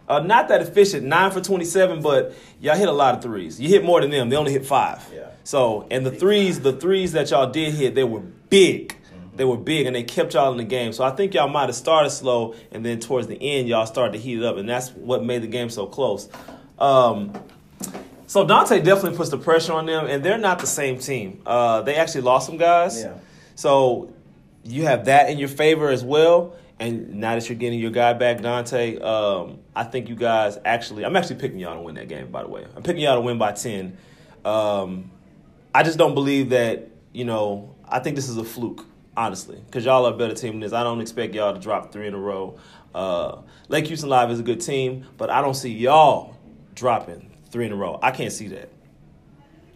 uh, not that efficient, nine for 27, but y'all hit a lot of threes. You hit more than them. They only hit five. Yeah. So, and the threes, the threes that y'all did hit, they were big. They were big and they kept y'all in the game. So I think y'all might have started slow and then towards the end y'all started to heat it up, and that's what made the game so close. Um, so Dante definitely puts the pressure on them, and they're not the same team. Uh, they actually lost some guys. Yeah. So you have that in your favor as well. And now that you're getting your guy back, Dante, um, I think you guys actually, I'm actually picking y'all to win that game, by the way. I'm picking y'all to win by 10. Um, I just don't believe that, you know, I think this is a fluke, honestly, because y'all are a better team than this. I don't expect y'all to drop three in a row. Uh, Lake Houston Live is a good team, but I don't see y'all dropping three in a row. I can't see that.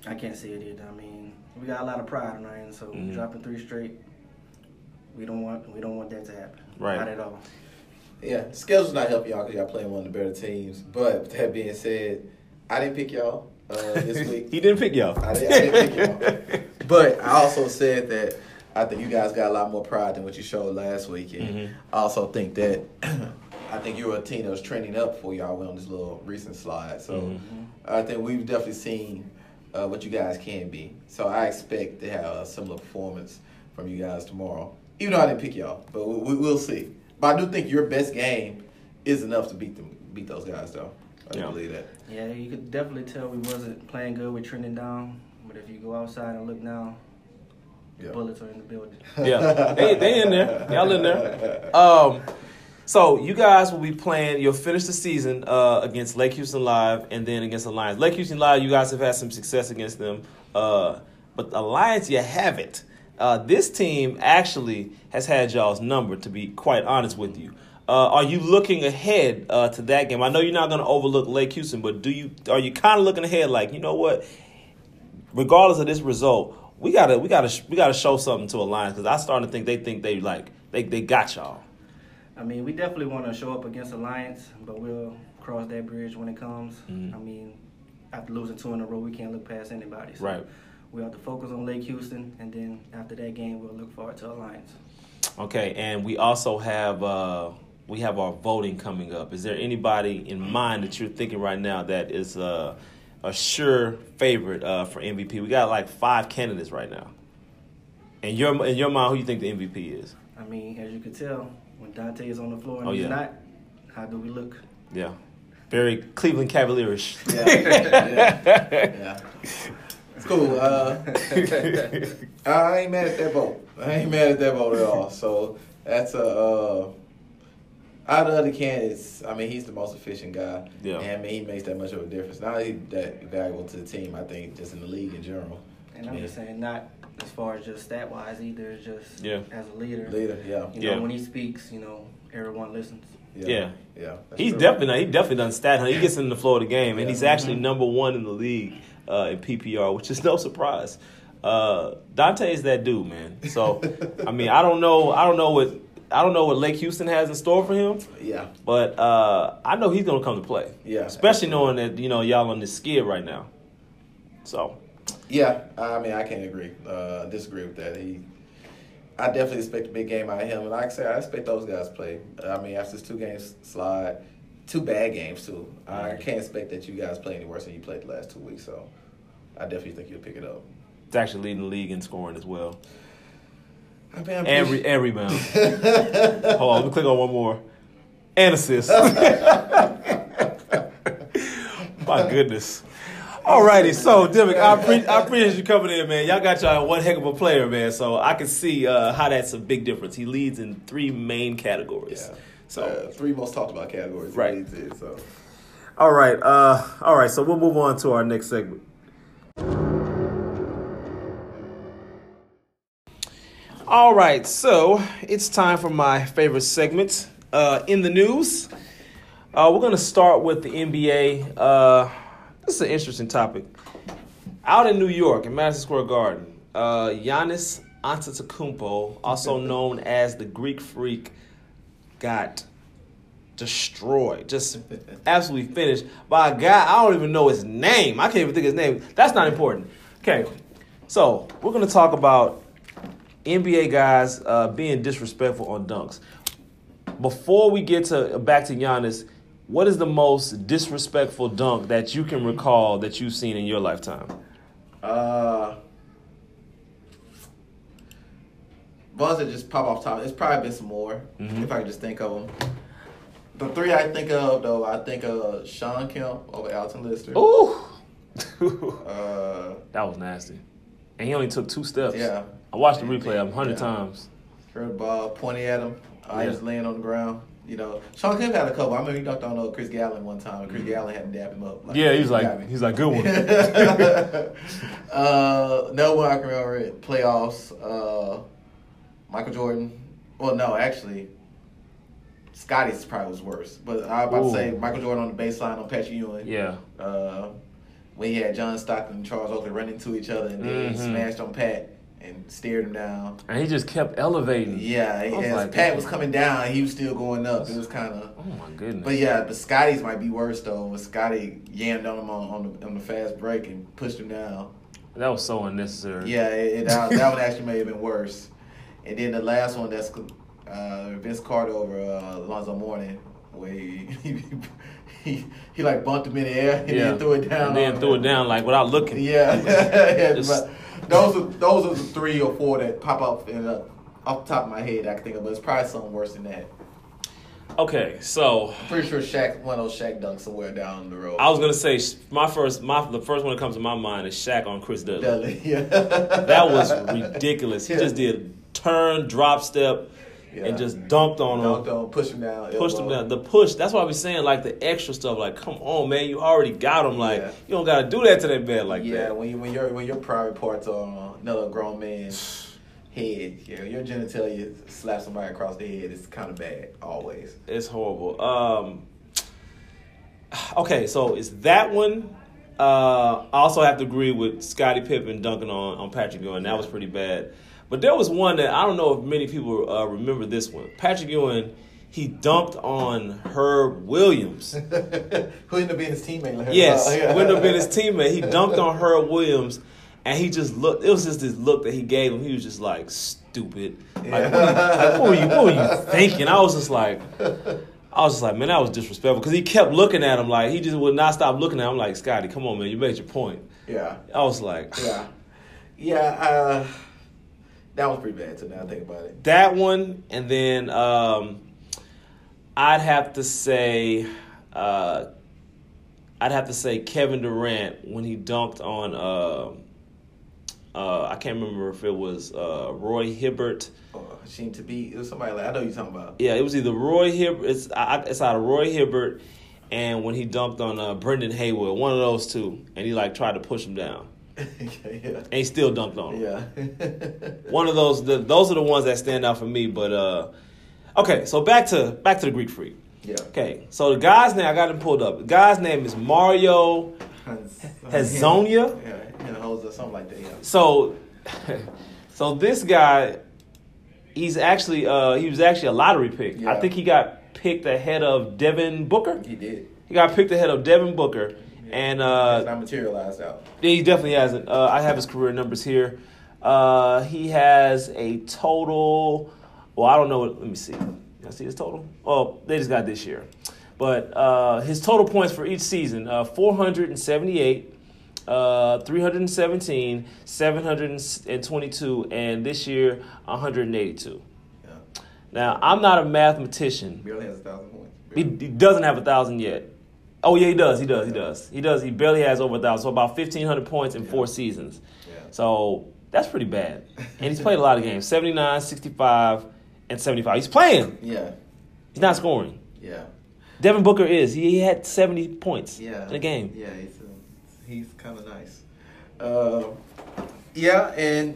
I can't see it either. I mean, we got a lot of pride on our end, so Mhm. dropping three straight, we don't want we don't want that to happen. Right. Not at all. Yeah, the schedule's not helping y'all because y'all playing one of the better teams. But that being said, I didn't pick y'all uh, this week. he didn't pick y'all. I didn't, I didn't pick y'all. But I also said that I think you guys got a lot more pride than what you showed last week. And Mhm. I also think that I think you were a team that was trending up for y'all on this little recent slide. So Mhm. I think we've definitely seen uh, what you guys can be. So I expect to have a similar performance from you guys tomorrow. Even though I didn't pick y'all, but we, we, we'll see. But I do think your best game is enough to beat them, beat those guys, though. I do Yeah. believe that. Yeah, you could definitely tell we wasn't playing good with trending down. But if you go outside and look now, Yeah. bullets are in the building. Yeah, they they in there. Y'all in there. Um, so you guys will be playing. You'll finish the season uh, against Lake Houston Live and then against the Lions. Lake Houston Live, you guys have had some success against them, uh, but the Lions, you haven't. Uh, this team actually has had y'all's number. To be quite honest with you. Uh, are you looking ahead uh, to that game? I know you're not going to overlook Lake Houston, but do you? Are you kind of looking ahead, like you know what? regardless of this result, we gotta we gotta we gotta show something to Alliance because I starting to think they think they like they they got y'all. I mean, we definitely want to show up against Alliance, but we'll cross that bridge when it comes. Mhm. I mean, after losing two in a row, we can't look past anybody. So Right. We have to focus on Lake Houston, and then after that game, we'll look forward to Alliance. Okay, and we also have uh, we have our voting coming up. Is there anybody in mind that you're thinking right now that is uh, a sure favorite uh, for MVP? We got like five candidates right now. In your in your mind, who you think the MVP is? I mean, as you can tell, when Dante is on the floor and Oh, he's yeah. not, how do we look? Yeah, very Cleveland Cavalierish. Yeah. yeah. yeah. It's cool. Uh, I ain't mad at that vote. I ain't mad at that vote at all. So that's a. Uh, out of the other candidates, I mean, he's the most efficient guy. Yeah. And I mean, he makes that much of a difference. Not only that valuable to the team, I think, just in the league in general. And I'm Yeah. just saying, not as far as just stat wise either. Just Yeah. as a leader. Leader, yeah. You Yeah. know, when he speaks, you know, everyone listens. Yeah. Yeah. that's He's true. definitely he definitely done stat hunt. He gets in the floor of the game, and Yeah. he's actually Mhm. number one in the league uh, in PPR, which is no surprise. Uh, Dante is that dude, man. So I mean, I don't know, I don't know what I don't know what Lake Houston has in store for him, Yeah. but uh, I know he's gonna come to play. Yeah, especially absolutely. knowing that you know y'all on this skid right now. So Yeah, I mean, I can't agree, uh, disagree with that. He, I definitely expect a big game out of him, and like I said, I expect those guys to play. I mean, after this two games slide, two bad games too. I can't expect that you guys play any worse than you played the last two weeks. So, I definitely think you'll pick it up. it's actually leading the league in scoring as well, I mean, I'm and, pretty- rebound. Hold on, let me click on one more. And assist. My goodness. Alrighty, so Dimmick, I, pre- I appreciate you coming in, man. Y'all got y'all one heck of a player, man. So I can see uh, how that's a big difference. He leads in three main categories. Yeah. So uh, three most talked about categories. Right. in, so All right, uh, all right. So we'll move on to our next segment. All right, so it's time for my favorite segment uh, in the news. Uh, we're gonna start with the NBA. Uh, this is an interesting topic. Out in New York, in Madison Square Garden, uh, Giannis Antetokounmpo, also known as the Greek Freak, got destroyed, just absolutely finished by a guy I don't even know his name. I can't even think his name. That's not important. Okay, so we're gonna talk about NBA guys uh, being disrespectful on dunks. Before we get to back to Giannis, what is the most disrespectful dunk that you can recall that you've seen in your lifetime? Uh, ones that just pop off top. It's probably been some more Mhm. if I can just think of them. The three I think of though, I think of Shawn Kemp over Alton Lister. Ooh, Uh, that was nasty, and he only took two steps. yeah, I watched the replay of him a hundred Yeah. times. heard the ball pointing at him. I Yeah. was laying on the ground. You know, Shawn Kemp had a couple. I remember he dunked on uh, Chris Gatling one time. and Chris Gatling had to dap him up. Mm-hmm. Yeah, he was like, he's like, good one. uh, no one I can remember it. Playoffs. Uh, Michael Jordan. Well, no, actually, Scottie's probably was worse. But I was about Ooh. to say Michael Jordan on the baseline on Patrick Ewing. yeah, Uh, when he had John Stockton and Charles Oakley running into each other and then he Mhm. smashed on Pat and stared him down. and he just kept elevating. Yeah, was as like, Pat was coming down, he was still going up. It was kind of. Oh my goodness. But yeah, but Scottie's might be worse though. When Scotty yammed on him on, on the on the fast break and pushed him down. that was so unnecessary. Yeah, it, it, that, that one actually may have been worse. And then the last one that's uh, Vince Carter over uh, Alonzo Mourning, where he he, he he like bumped him in the air and Yeah. then threw it down. and then threw it down like without looking. Yeah, yeah Just- those are those are the three or four that pop up in the, off the top of my head. I can think of, but it's probably something worse than that. Okay, so I'm pretty sure Shaq one of those Shaq dunks somewhere down the road. I was gonna say my first, my the first one that comes to my mind is Shaq on Chris Dudley. Dudley, yeah. That was ridiculous. He Yeah. just did turn, drop step, Yeah. and just dunked on Dunked him. on, push him down, Pushed him down. The push. That's why I was saying like the extra stuff. Like, come on, man, you already got him. Like, Yeah. you don't gotta do that to that man like yeah, that. when you when your when your private parts are on another grown man's head, yeah, your genitalia slap somebody across the head It's kind of bad always. It's horrible. Um, okay, so it's that one. Uh, I also have to agree with Scottie Pippen dunking on, on Patrick Ewing. That was pretty bad. But there was one that I don't know if many people uh, remember this one. Patrick Ewing, he dumped on Herb Williams. Who ended up being his teammate? Like, Yes, uh, yeah. would have been his teammate. He dumped on Herb Williams, and he just looked. It was just this look that he gave him. He was just like stupid. Like, what, are you, like, what were you? What were you thinking? I was just like, I was just like, man, that was disrespectful because he kept looking at him like he just would not stop looking at him. Like, Scotty, come on, man, you made your point. Yeah, I was like, yeah, yeah. Uh, that was pretty bad. So now I think about it. that one, and then um, I'd have to say, uh, I'd have to say Kevin Durant when he dunked on. Uh, uh, I can't remember if it was uh, Roy Hibbert. Oh, seemed to be it was somebody like I know you're talking about. Yeah, it was either Roy Hibbert. It's I, it's out of Roy Hibbert, and when he dunked on uh, Brendan Haywood, one of those two, and he like tried to push him down, yeah, and still dunked on him. yeah. One of those, the, those are the ones that stand out for me. But uh, okay, so back to back to the Greek Freak. yeah. Okay, so the guy's name I got him pulled up. The guy's name is Mario Hezonja. Yeah, yeah, Jose, something like that. Yeah. So, so this guy, he's actually uh, he was actually a lottery pick. I think he got picked ahead of Devin Booker. He did. He got picked ahead of Devin Booker, and Has uh, not materialized out. he definitely hasn't. Uh, I have his career numbers here. Uh, he has a total. Well, I don't know. Let me see. Can I see his total? Oh, they just got this year. But uh, his total points for each season: uh, 478, uh, 317, 722, and this year 182. Yeah. Now, I'm not a mathematician. Barely has a thousand points. He, he doesn't have a thousand yet. Oh yeah, he does. He does. He does. He does. He barely has over a thousand. So about fifteen hundred points in four seasons. Yeah. So that's pretty bad. And he's played a lot of games 79, 65, and 75. He's playing. Yeah. He's not scoring. Yeah. Devin Booker is. He, he had 70 points Yeah. in a game. Yeah, he's he's kind of nice. Uh, yeah, and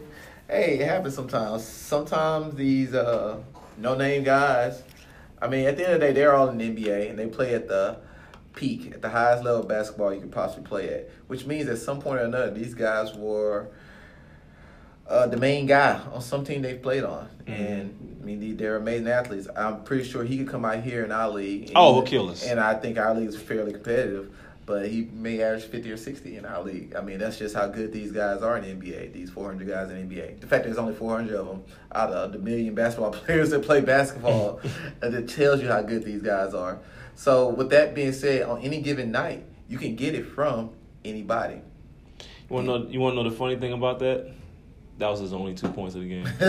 hey, it happens sometimes. Sometimes these uh, no name guys. I mean, at the end of the day, they're all in the NBA and they play at the peak, at the highest level of basketball you could possibly play at. Which means at some point or another, these guys were uh, the main guy on some team they've played on. And I mean, they- they're amazing athletes. I'm pretty sure he could come out here in our league. and- Oh, he'll kill us. And I think our league is fairly competitive, but he may average 50 or 60 in our league. I mean, that's just how good these guys are in the NBA, these 400 guys in the NBA. The fact that there's only 400 of them out of the million basketball players that play basketball, that tells you how good these guys are. So, with that being said, on any given night, you can get it from anybody. You want to know? You want to know the funny thing about that? That was his only two points of the game,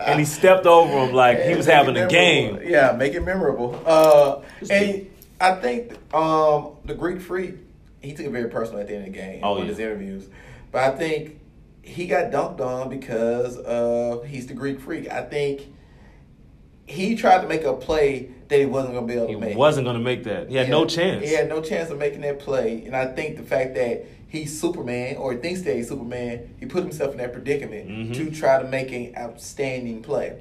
and he stepped over him like he was having a game. Yeah, make it memorable. Uh, and I think um, the Greek Freak, he took it very personal at the end of the game Oh, in yeah. his interviews. But I think he got dunked on because uh, he's the Greek Freak. I think he tried to make a play that he wasn't going to be able He to make. He wasn't going to make that. He had no chance. He had no chance of making that play. And I think the fact that he's Superman or thinks that he's Superman, he put himself in that predicament Mhm. to try to make an outstanding play.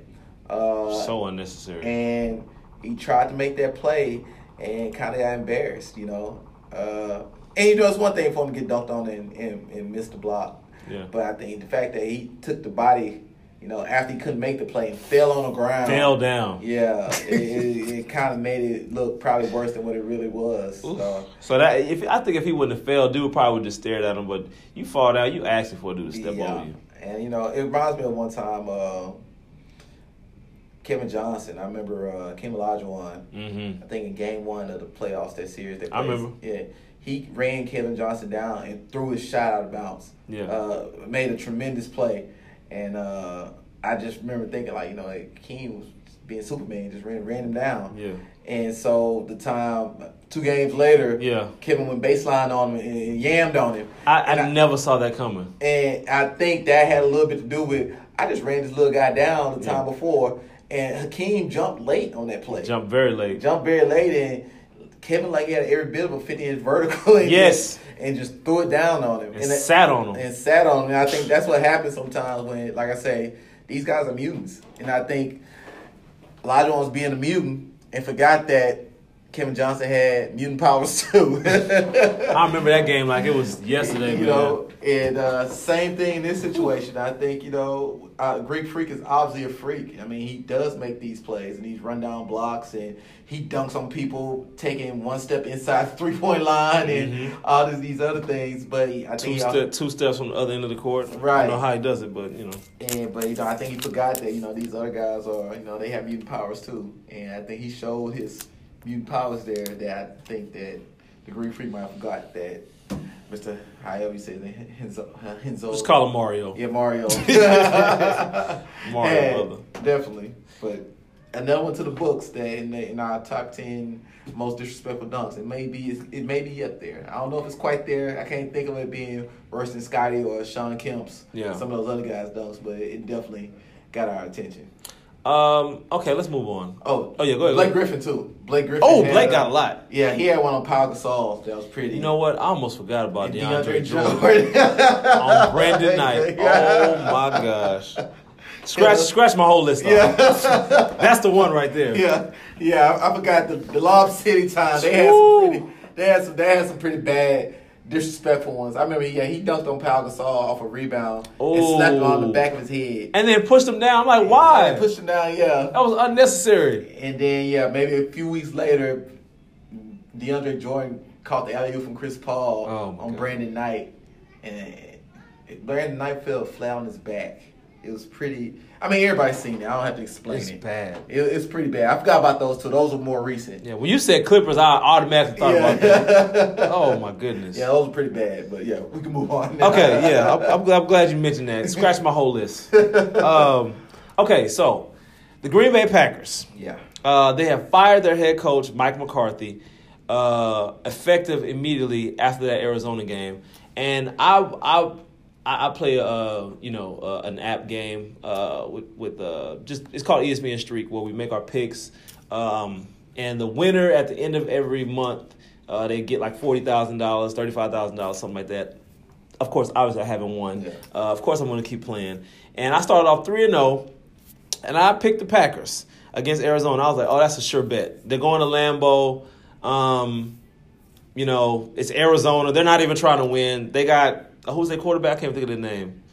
Uh, so unnecessary. and he tried to make that play and kind of got embarrassed, you know. Uh, and you know, it's one thing for him to get dunked on and, and, and miss the block. Yeah. But I think the fact that he took the body, you know, after he couldn't make the play and fell on the ground. Fell down. Yeah, it, it, it kind of made it look probably worse than what it really was. So, So that if I think if he wouldn't have failed, dude probably would just stared at him. But you fall down, you asking for a dude to step yeah. over you. And you know, it reminds me of one time uh, Kevin Johnson. I remember uh, Kim Olajuwon. Mm-hmm. I think in game one of the playoffs that series they I remember. Yeah. He ran Kevin Johnson down and threw his shot out of bounds. Yeah. Uh, made a tremendous play. And uh, I just remember thinking like, you know, like was being Superman, just ran ran him down. Yeah. And so the time two games later, Yeah. Kevin went baseline on him and, and yammed on him. I, And I, never saw that coming. and I think that had a little bit to do with I just ran this little guy down the time Yeah. before, and Hakeem jumped late on that play. Jumped very late. Jumped very late, and Kevin like he had every bit of a fifty inch vertical. And Yes. just, and just threw it down on him And that- sat on him. and sat on him. And I think that's what happens sometimes when, like I say, these guys are mutants, and I think Elijah was being a mutant and forgot that Kevin Johnson had mutant powers too. I remember that game like it was yesterday. you man. know, and uh, same thing in this situation. I think you know, uh, Greek Freak is obviously a freak. I mean, he does make these plays and these rundown blocks, and he dunks on people taking one step inside the three point line and Mhm. all these, these other things. But he, I two think, he, ste- two steps from the other end of the court. I Right. don't know how he does it, but you know. and but you know, I think he forgot that you know these other guys are you know they have mutant powers too, and I think he showed his mutant powers there. That I think that the Greek Freak might have forgot that. Mr. However you say it, Henzo, uh, Henzo. Just call him Mario. Yeah, Mario. Mario, brother. Definitely. But another one to the books that in, the, in our top ten most disrespectful dunks. It may be it may be up there. I don't know if it's quite there. I can't think of it being worse than Scottie or Shawn Kemp's. Yeah. Some of those other guys dunks, but it definitely got our attention. Um. Okay, let's move on. Oh, Oh, yeah, go ahead, Blake go Griffin too. Blake Griffin. Oh, Blake uh, got a lot. Yeah, he had one on Pau Gasol that was pretty. You know what? I almost forgot about And DeAndre, DeAndre Jordan. Jordan on Brandon Knight. Oh my gosh. Scratch scratch my whole list off. Yeah. That's the one right there. Yeah, yeah. I, I forgot the, the Lob City time. They had Woo. some pretty. They had some. They had some pretty bad, disrespectful ones. I remember. Yeah, he dunked on Pau Gasol off a rebound and slapped him on the back of his head. And then pushed him down. I'm like, why? And pushed him down. Yeah. That was unnecessary. And then yeah, maybe a few weeks later, DeAndre Jordan caught the alley oop from Chris Paul Oh, on God. Brandon Knight, and Brandon Knight fell flat on his back. It was pretty. I mean, everybody's seen it. I don't have to explain It's it. bad. It, it's pretty bad. I forgot about those two. Those were more recent. Yeah, when you said Clippers, I automatically thought about that. Oh my goodness. yeah, those were pretty bad. But yeah, we can move on. Now. Okay, yeah, I'm, I'm, glad, I'm glad you mentioned that. Scratch my whole list. Um, okay, so the Green Bay Packers. yeah. Uh, they have fired their head coach, Mike McCarthy. uh, effective immediately after that Arizona game. And I I I I play uh you know uh, an app game uh with with uh just it's called ESPN Streak where we make our picks um and the winner at the end of every month uh they get like forty thousand dollars thirty five thousand dollars something like that. Of course, obviously I haven't won. Yeah. Uh, of course, I'm going to keep playing. And I started off three and zero, and I picked the Packers against Arizona. I was like, oh, that's a sure bet. They're going to Lambeau. Um, you know, it's Arizona. They're not even trying to win. They got uh, who's their quarterback? I can't think of the name.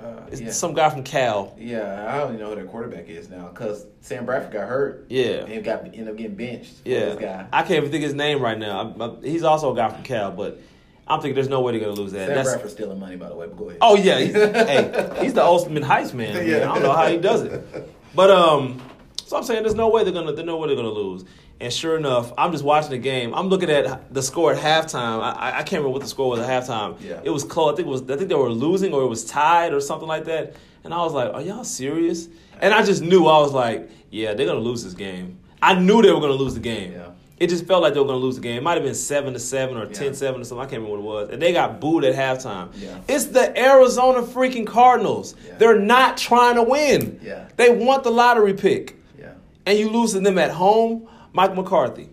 Uh, It's yeah. some guy from Cal. yeah, I don't even know who their quarterback is now because Sam Bradford got hurt. Yeah. and got ended up getting benched. Yeah, this guy. I can't even think his name right now. I'm- I'm- he's also a guy from Cal, but I'm thinking there's no way they're gonna lose that. Sam That's- Bradford's stealing money, by the way. But go ahead. Oh yeah, he's, hey, he's the ultimate heist man. man. I don't know how he does it, but um, so I'm saying there's no way they're gonna, there's no way they're gonna lose. And sure enough, I'm just watching the game. I'm looking at the score at halftime. I, I- can't remember what the score was at halftime. Yeah. It was close. I think it was. I think they were losing or it was tied or something like that. And I was like, "Are y'all serious?" And I just knew. I was like, "Yeah, they're gonna lose this game." I knew they were gonna lose the game. Yeah. It just felt like they were going to lose the game. It might have been seven to seven or 10-7 or something. I can't remember what it was. And they got booed at halftime. Yeah. It's the Arizona freaking Cardinals. Yeah. They're not trying to win. Yeah. They want the lottery pick. Yeah. And you losing them at home, Mike McCarthy.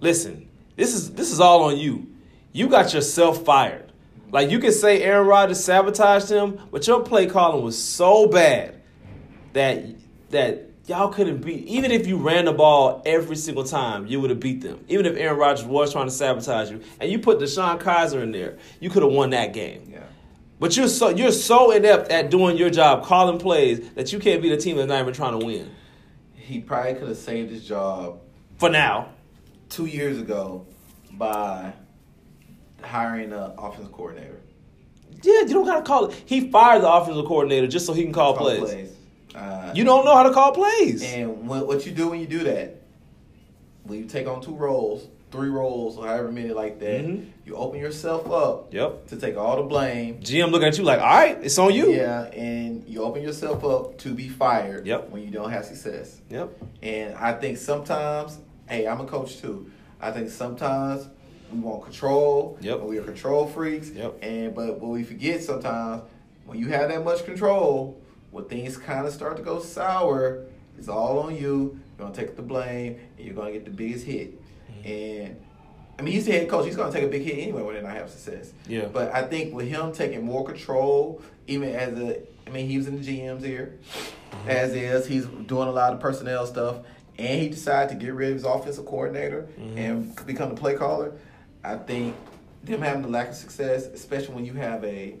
Listen, this is this is all on you. You got yourself fired. Like you can say Aaron Rodgers sabotaged him, but your play calling was so bad that that y'all couldn't beat. Even if you ran the ball every single time, you would have beat them. Even if Aaron Rodgers was trying to sabotage you, and you put DeShone Kizer in there, you could have won that game. Yeah. But you're so you're so inept at doing your job, calling plays, that you can't beat a team that's not even trying to win. He probably could have saved his job For now, two years ago by hiring an offensive coordinator. yeah, you don't gotta call it. He fired the offensive coordinator just so he can call, Call plays. Uh, You don't know how to call plays. And what, what you do when you do that, when you take on two roles, three roles, or however many like that, Mhm. you open yourself up Yep. to take all the blame. GM looking at you like, all right, it's on you. Yeah, and you open yourself up to be fired Yep. when you don't have success. Yep. And I think sometimes, hey, I'm a coach too. I think sometimes we want control. Yep. and We are control freaks. Yep. And but what we forget sometimes, when you have that much control, when things kind of start to go sour, it's all on you. You're gonna take the blame, and you're gonna get the biggest hit. And I mean, he's the head coach. He's gonna take a big hit anyway when they not have success. Yeah. But I think with him taking more control, even as a, I mean, he was in the GM's ear, Mm-hmm. as is. He's doing a lot of personnel stuff, and he decided to get rid of his offensive coordinator Mm-hmm. and become the play caller. I think them having the lack of success, especially when you have a,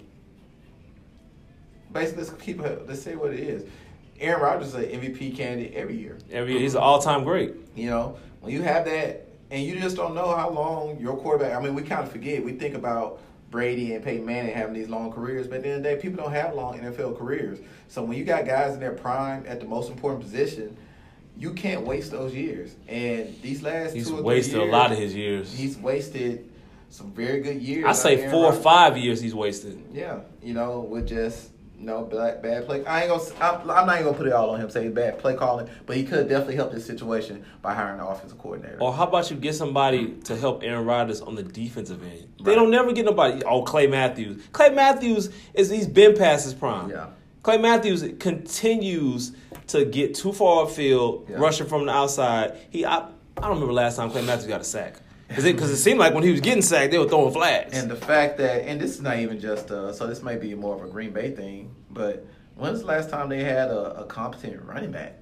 basically, let's keep it, let's say what it is. Aaron Rodgers is an MVP candidate every year. Every he's an all time great. You know, when you have that, and you just don't know how long your quarterback. I mean, we kind of forget. We think about Brady and Peyton Manning having these long careers, but at the end of the day, people don't have long NFL careers. So when you got guys in their prime at the most important position, you can't waste those years. And these last He's two or wasted a lot of his years. He's wasted some very good years. I say four or five years he's wasted. Yeah, you know, with just you know bad, play. I ain't gonna. I'm, I'm not even gonna put it all on him. Say bad play calling, but he could definitely help this situation by hiring an offensive coordinator. Or how about you get somebody to help Aaron Rodgers on the defensive end? They don't never get nobody. Oh, Clay Matthews. Clay Matthews is he's been past his prime. Yeah. Clay Matthews continues to get too far upfield, Yeah. rushing from the outside. He I, I don't remember last time Clay Matthews got a sack. Because it, 'cause it seemed like when he was getting sacked, they were throwing flags. And the fact that, and this is not even just, uh, so this might be more of a Green Bay thing, but when's the last time they had a, a competent running back?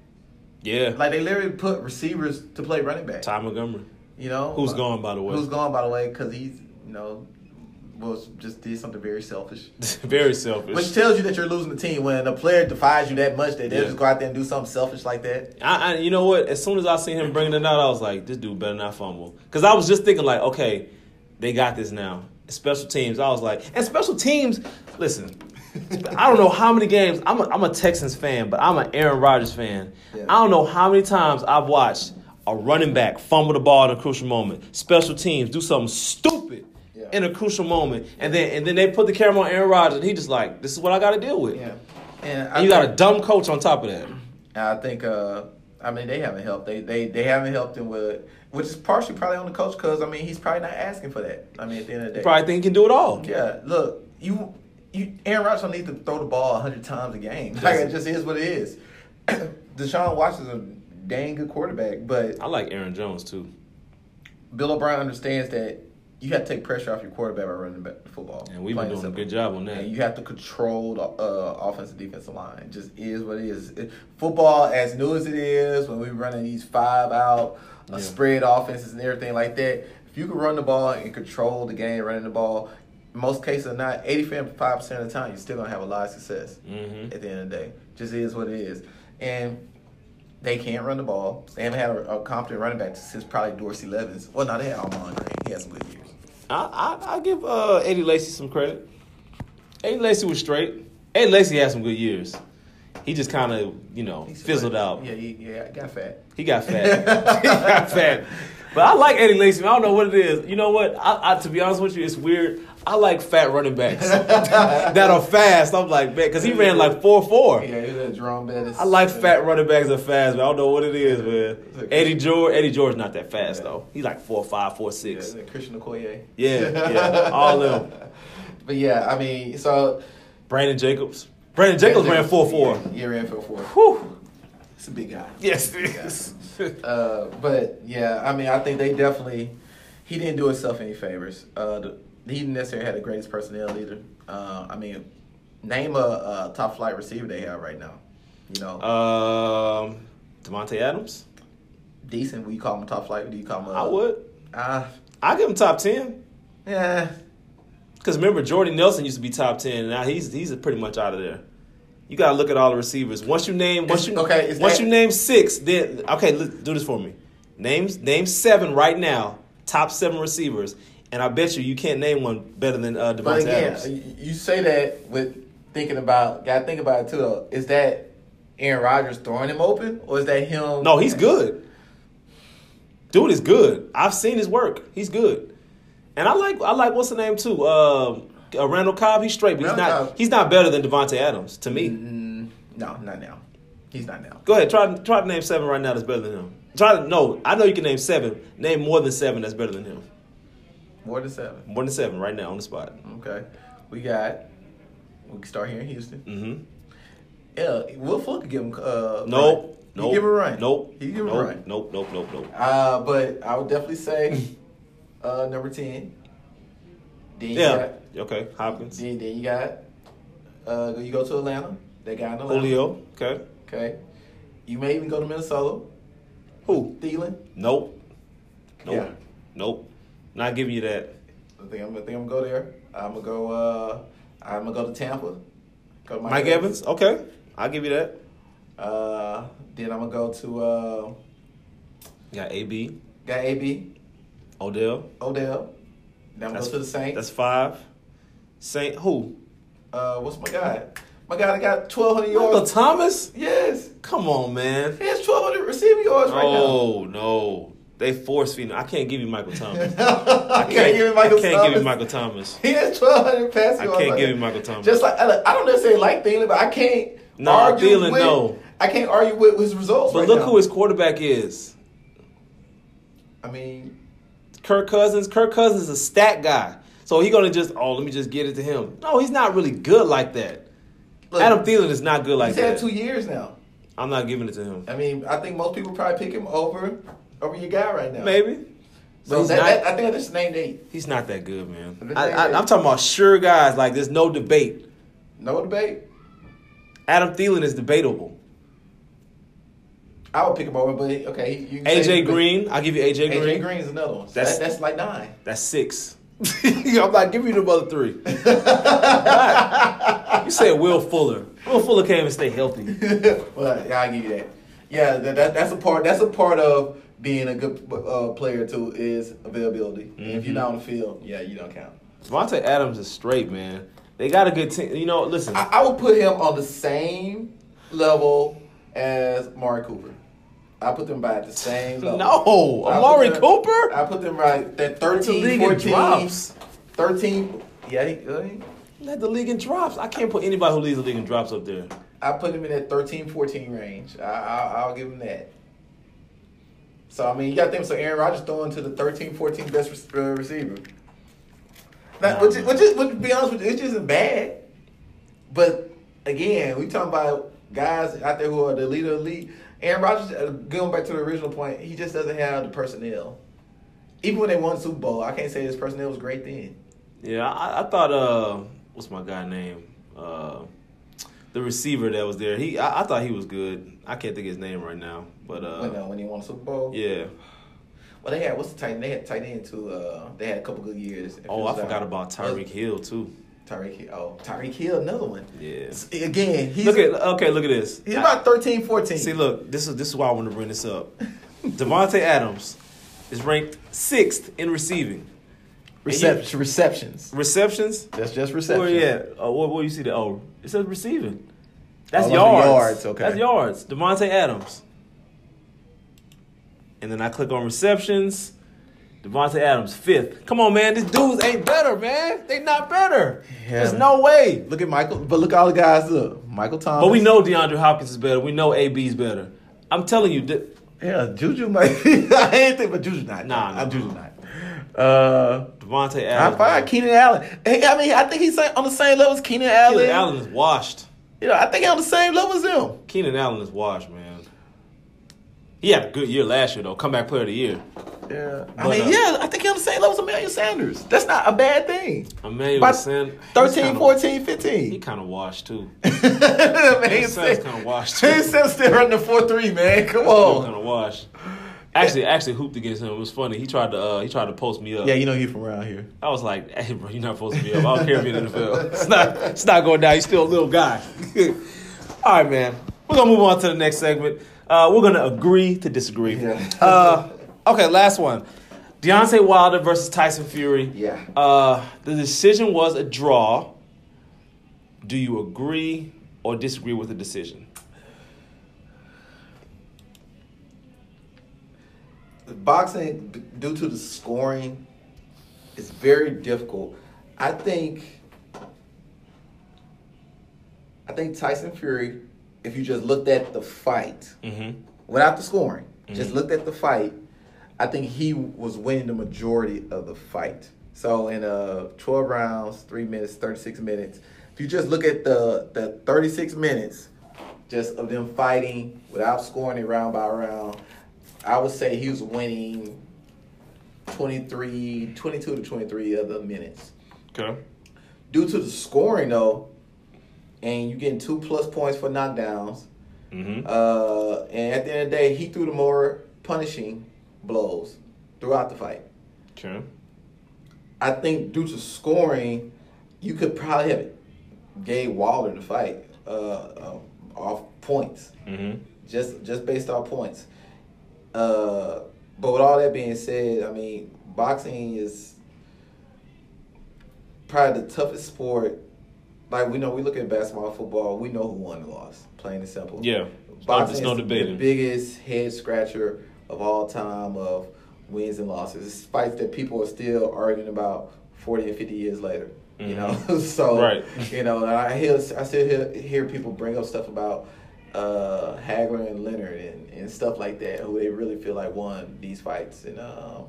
yeah. Like they literally put receivers to play running back. Ty Montgomery. You know, Who's Uh, gone, by the way? Who's gone by the way? Because he's, you know, was just did something very selfish. Very selfish. Which tells you that you're losing the team when a player defies you that much that they'll Yeah. just go out there and do something selfish like that. I, I, you know what? As soon as I seen him bringing it out, I was like, this dude better not fumble. Because I was just thinking, like, okay, they got this now. Special teams, I was like, and special teams, listen, I don't know how many games, I'm a, I'm a Texans fan, but I'm an Aaron Rodgers fan. Yeah. I don't know how many times I've watched a running back fumble the ball in a crucial moment. Special teams do something stupid Yeah. in a crucial moment, and then and then they put the camera on Aaron Rodgers, and he just like, this is what I got to deal with. Yeah, and, And you got a dumb coach on top of that. I think uh, I mean they haven't helped. They they they haven't helped him with which is partially probably on the coach because I mean he's probably not asking for that. I mean at the end of the day, Probably think he can do it all. yeah. Look, you you Aaron Rodgers don't need to throw the ball hundred times a game. Like it just is what it is. Deshaun Watson's a dang good quarterback, but I like Aaron Jones too. Bill O'Brien understands that you have to take pressure off your quarterback by running back the football. And we've been doing a good job on that. And you have to control the uh, offensive defensive line. It just is what it is. It- football, as new as it is, when we're running these five out, uh, Yeah. spread offenses and everything like that, if you can run the ball and control the game running the ball, most cases or not, 85% of the time, you're still going to have a lot of success Mhm. at the end of the day. Just is what it is. And they can't run the ball. They haven't had a, a competent running back since probably Dorsey Levens. Well, no, they had Ahman Green. He had some good years. I I, I give uh, Eddie Lacy some credit. Eddie Lacy was straight. Eddie Lacy had some good years. He just kind of you know He's fizzled fat. out. Yeah, he, yeah, got fat. He got fat. he got fat. But I like Eddie Lacy. I don't know what it is. You know what? I, I to be honest with you, it's weird. I like fat running backs that are fast. I'm like, man, because he ran like four four. Yeah, he was a Jerome Bettis. I like fat running backs that are fast, but I don't know what it is, man. Eddie George, Eddie George, not that fast Yeah. though. He's like four five, four Yeah, six. is Christian Okoye. Yeah, yeah, all of them. But yeah, I mean, so Brandon Jacobs. Brandon Jacobs ran four four. Yeah, ran four four. Whew. It's a big guy. Yes, it is. Uh, but yeah, I mean, I think they definitely he didn't do himself any favors. Uh, the, he didn't necessarily have the greatest personnel either. Uh, I mean, name a, a top flight receiver they have right now. You know, um, Davante Adams. decent. Would you call him top flight? Do you call him? A, I would. Uh, I give him top ten. yeah. Because remember, Jordy Nelson used to be top ten. Now he's he's pretty much out of there. You gotta look at all the receivers. Once you name, once you okay, once that- you name six, then okay, look, do this for me. Names name seven right now, top seven receivers, and I bet you you can't name one better than uh, But again, Adams. you say that with thinking about. Got to think about it too. Though. Is that Aaron Rodgers throwing him open, or is that him? No, he's good. Dude is good. I've seen his work. He's good, and I like I like what's the name too. Um, uh, Randall Cobb. He's straight, but he's Randall not Cobb. he's not better than Davante Adams to me. Mm, no, not now. He's not now. Go ahead, try try to name seven right now that's better than him. Try to no, I know you can name seven. Name more than seven that's better than him. More than seven. More than seven right now on the spot. Okay, we got. We can start here in Houston. Mm-hmm. Yeah, Will Fuller could give him. Uh, Nope. run. Nope. He give him a run. Nope. He give him nope. a run. Nope. Nope. Nope. Nope. Uh, but I would definitely say uh, number ten. Then Yeah. got Okay. Hopkins. Then, then you got uh, you go to Atlanta. That guy in Atlanta. Julio. Okay. Okay. You may even go to Minnesota. Who? Thielen. Nope. Nope. Yeah. Nope. Not giving you that. I think I'm, I think I'm gonna go there. I'm gonna go. Uh, I'm gonna go to Tampa. Go to Mike, Evans. Okay. I'll give you that. Uh, then I'm gonna go to uh, got AB. got AB Odell. Odell. Then I'm That's go to the Saints. That's five. Saint who? uh, what's my guy? My guy that got 1,200 Michael yards. Thomas. yes, Come on, man. he has 1,200 receiving yards right now. Oh no, they force feeding. I can't give you Michael Thomas. I I can't, give him Michael I can't Thomas. give you Michael Thomas. He has 1,200 passing I can't give you Michael Thomas. Just like I don't necessarily like Thielen, but I can't No, argue Thielen, with. no. I can't argue with his results. but right look now. who his quarterback is. I mean, Kirk Cousins. Kirk Cousins is a stat guy. So he's gonna just oh let me just get it to him. No, he's not really good like that. look, Adam Thielen is not good like that. he's had two years now. I'm not giving it to him. I mean, I think most people probably pick him over over your guy right now. Maybe. But So he's that, not, that, I think that's named eight. he's not that good, man. I, I, I'm talking about sure guys. Like there's no debate. No debate. Adam Thielen is debatable. I would pick him over, but okay. You can say- AJ Green, I'll give you AJ AJ Green. AJ Green is another one. So That's- that, that's like nine. That's six. I'm like, give me the other three. you said Will Fuller. Will Fuller can't even stay healthy. well, yeah, I give you that. Yeah, that, that that's a part. That's a part of being a good uh, player too is availability. And if you're not on the field, yeah, you don't count. Davante Adams is straight, man. They got a good team. You know, listen. I, I would put him on the same level as Amari Cooper. I put them by the same level. no, I Amari them- Cooper. I put them right that Led 13, league 14, drops. 13. Yeah, he, uh, he- Led the league in drops. I can't put anybody who leads the league in drops up there. I put him in that 13, 14 range. I, I, I'll give him that. So I mean, you got to think. So Aaron Rodgers throwing to the 13, 14 best re- uh, receiver. Now, which, man. which, is, which, to be honest with you, it just isn't bad. But again, we talking about guys out there who are the leader of the league. Aaron Rodgers, uh, going back to the original point, he just doesn't have the personnel. Even when they won the Super Bowl, I can't say his personnel was great then. Yeah, I, I thought. Uh, what's my guy name? Uh, the receiver that was there. He, I, I thought he was good. I can't think of his name right now, but uh, when, uh, when he won the Super Bowl. yeah. Well, they had what's the tight end? They had tight end too. Uh, they had a couple good years. Oh, I uh, forgot about Tyreek Hill too. Tyreek Hill. Oh, Tyreek Hill, another one. Yeah. Again, he's Look at okay. Look at this. he's about 13, 14. See, look, this is this is why I want to bring this up. Davante Adams is ranked sixth in receiving. Recep- receptions. Receptions. That's just receptions. Where yeah? Oh, where, where you see the oh? It says receiving. That's Oh, yards. yards, okay. That's yards. Davante Adams. And then I click on receptions. Davante Adams fifth. Come on, man. These dudes ain't better, man. They not better. Yeah. There's no way. Look at Michael, but look at all the guys. Look, Michael Thomas. But we know DeAndre Hopkins is better. We know AB's better. I'm telling you, Yeah, Juju might. Be, I ain't think, but Juju not. Nah, nah, nah. Juju not. Uh, Davante I Adams. find Keenan Allen. Hey, I mean, I think he's on the same level as Keenan Allen. Keenan Allen is washed. You know, I think he's on the same level as him. Keenan Allen is washed, man. He had a good year last year, though. Comeback player of the year. Yeah, I But, mean, uh, yeah, I think he's on the same level as Emmanuel Sanders. That's not a bad thing. Emmanuel About Sand- 13, kinda- 14, He 15. kind of washed, too. man, Sanders Sanders kind of washed, too. He still still running the 4 3, man. Come on. kind of washed. Actually, actually hooped against him. It was funny. He tried to uh, he tried to post me up. Yeah, you know he's from around here. I was like, "Hey, bro, you're not supposed to be up. I don't care if you're in the NFL. It's not it's not going down. You're still a little guy." All right, man. We're gonna move on to the next segment. Uh, we're gonna agree to disagree. Yeah. Uh, okay, last one. Deontay Wilder versus Tyson Fury. Yeah. Uh, the decision was a draw. Do you agree or disagree with the decision? Boxing b- due to the scoring is very difficult. I think I think Tyson Fury, if you just looked at the fight Mm-hmm. without the scoring, just Mhm. looked at the fight, I think he was winning the majority of the fight. So in uh 12 rounds, 3 minutes, 36 minutes. If you just look at the the 36 minutes just of them fighting without scoring it round by round, I would say he was winning 23, 22 to 23 of the minutes. Okay. Due to the scoring though, and you getting two plus points for knockdowns, Mm-hmm. uh, and at the end of the day, he threw the more punishing blows throughout the fight. Okay. I think due to scoring, you could probably have gave Wilder the fight uh, uh, off points, Mm-hmm. just just based off points. Uh, but with all that being said, I mean, boxing is probably the toughest sport. Like we know, we look at basketball, football. We know who won and lost. Plain and simple. Yeah. Boxing There's no is debating. the biggest head scratcher of all time of wins and losses. It's fights that people are still arguing about forty and fifty years later. You know, so Right. you know, I hear I still hear, hear people bring up stuff about uh, Hagler and Leonard and, and stuff like that, who they really feel like won these fights. And um,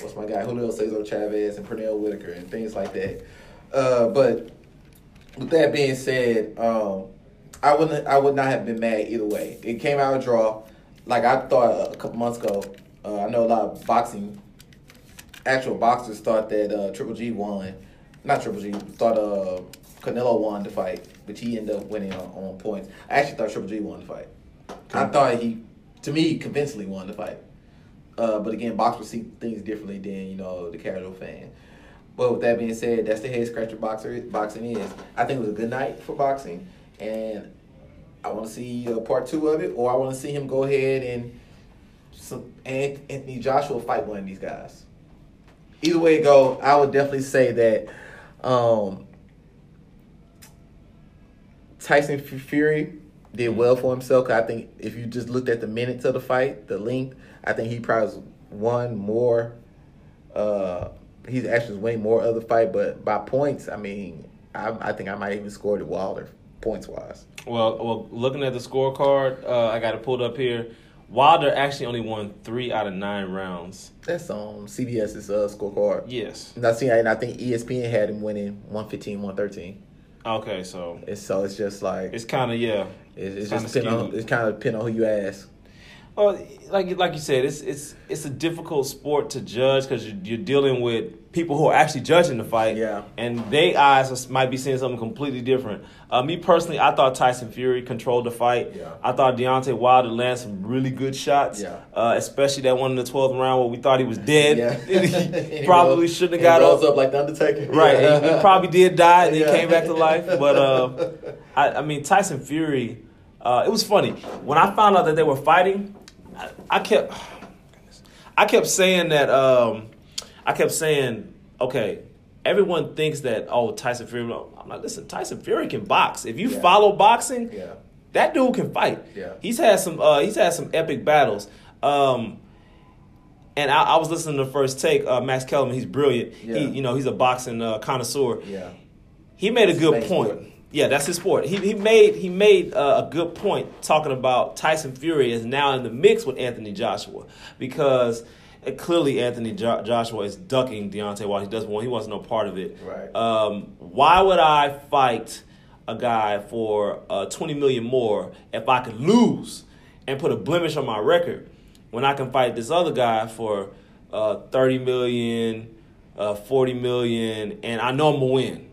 what's my guy Julio Cesar Chavez and Pernell Whitaker and things like that. Uh, but with that being said, um, I wouldn't. I would not have been mad either way. It came out a draw, like I thought a couple months ago. Uh, I know a lot of boxing, actual boxers thought that uh, Triple G won. Not Triple G. Thought uh, Canelo won the fight, but he ended up winning on, on points. I actually thought Triple G won the fight. I thought he, to me, convincingly won the fight. Uh, but again, boxers see things differently than you know the casual fan. But with that being said, that's the head scratcher boxer boxing is. I think it was a good night for boxing, and I want to see uh, part two of it, or I want to see him go ahead and some Ant- Anthony Joshua fight one of these guys. Either way it go, I would definitely say that um, Tyson Fury did well for himself. I think if you just looked at the minutes of the fight, the length, I think he probably won more. Uh, he's actually winning more of the fight, but by points, I mean, I, I think I might even score scored Wilder points wise. Well, well, looking at the scorecard, uh, I got it pulled up here. Wilder actually only won three out of nine rounds. That's on CBS's uh, scorecard. Yes. And I see, and I think ESPN had him winning 115, 113. Okay, so And so it's just like it's kind of yeah. it's, it's just on, it's kind of depend on who you ask. Well, like like you said, it's it's it's a difficult sport to judge because you're, you're dealing with people who are actually judging the fight. Yeah. And they eyes might be seeing something completely different. Uh, me personally, I thought Tyson Fury controlled the fight. Yeah. I thought Deontay Wilder landed some really good shots. Yeah. Uh, especially that one in the twelfth round where we thought he was dead. Yeah, he probably shouldn't have got up. up like the Undertaker. Right, he, he probably did die and then Yeah. came back to life. But uh, I, I mean, Tyson Fury. Uh, it was funny when I found out that they were fighting. I, I kept, I kept saying that. Um, I kept saying, okay, everyone thinks that oh Tyson Fury. I'm like, listen, Tyson Fury can box. If you Yeah. follow boxing, Yeah. that dude can fight. Yeah. He's had some. Uh, he's had some epic battles. Um, and I, I was listening to the first take. Uh, Max Kellerman, he's brilliant. He, you know, he's a boxing uh, connoisseur. Yeah. He made a good point. Yeah, that's his sport. He he made he made uh, a good point talking about Tyson Fury is now in the mix with Anthony Joshua because uh, clearly Anthony jo- Joshua is ducking Deontay Wilder. He doesn't want he wants no part of it. Right. Um, why would I fight a guy for uh, twenty million more if I could lose and put a blemish on my record when I can fight this other guy for uh, thirty million, uh, forty million, and I know I'm gonna win.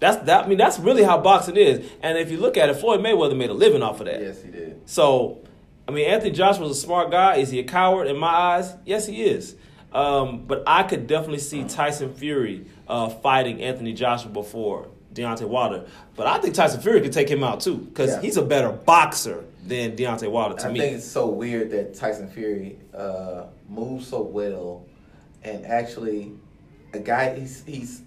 That's that. I mean, that's really how boxing is. And if you look at it, Floyd Mayweather made a living off of that. Yes, he did. So, I mean, Anthony Joshua's a smart guy. Is he a coward in my eyes? Yes, he is. Um, but I could definitely see Tyson Fury uh, fighting Anthony Joshua before Deontay Wilder. But I think Tyson Fury could take him out too because Yeah. he's a better boxer than Deontay Wilder to I me. think it's so weird that Tyson Fury uh, moves so well, and actually, a guy he's he's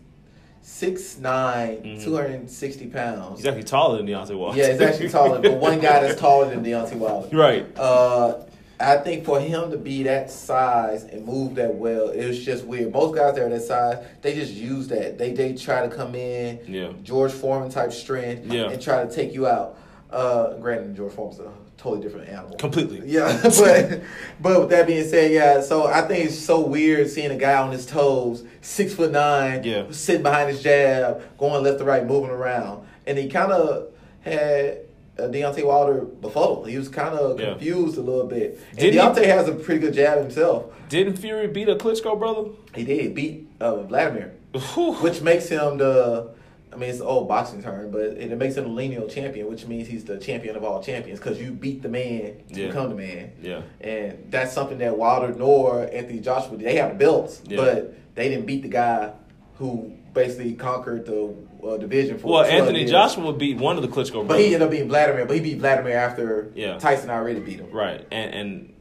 6'9", Mhm. 260 pounds. he's actually taller than Deontay Wilder. Yeah, he's actually taller, but one guy that's taller than Deontay Wilder. right. Uh, I think for him to be that size and move that well, it was just weird. Most guys that are that size, they just use that. They they try to come in, Yeah. George Foreman type strength, Yeah. and try to take you out. Uh, granted, George Foreman's a totally different animal. Completely. Yeah, but but with that being said, yeah. So I think it's so weird seeing a guy on his toes, six foot nine, Yeah. sitting behind his jab, going left to right, moving around, and he kind of had. Uh, Deontay Wilder befuddled. He was kind of Yeah. confused a little bit. And Did he- Deontay has a pretty good jab himself. Didn't Fury beat a Klitschko brother? He did beat uh, Vladimir, Whew. which makes him the. I mean, it's an old boxing term, but it, it makes him a lineal champion, which means he's the champion of all champions because you beat the man to Yeah. become the man. Yeah. And that's something that Wilder nor Anthony Joshua they have belts, Yeah. but they didn't beat the guy who basically conquered the uh, division for. Well, Anthony years. Joshua beat one of the Klitschko brothers. but he ended up beating Vladimir. But he beat Vladimir after Yeah. Tyson already beat him. Right, and and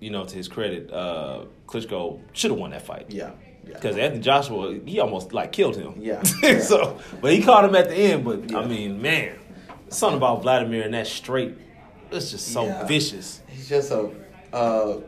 you know to his credit, uh, Klitschko should have won that fight. Yeah, yeah. Because Anthony Joshua, he almost like killed him. Yeah. so, but he caught him at the end. But I mean, man, something about Vladimir and that straight, it's just so Yeah. vicious. He's just a, uh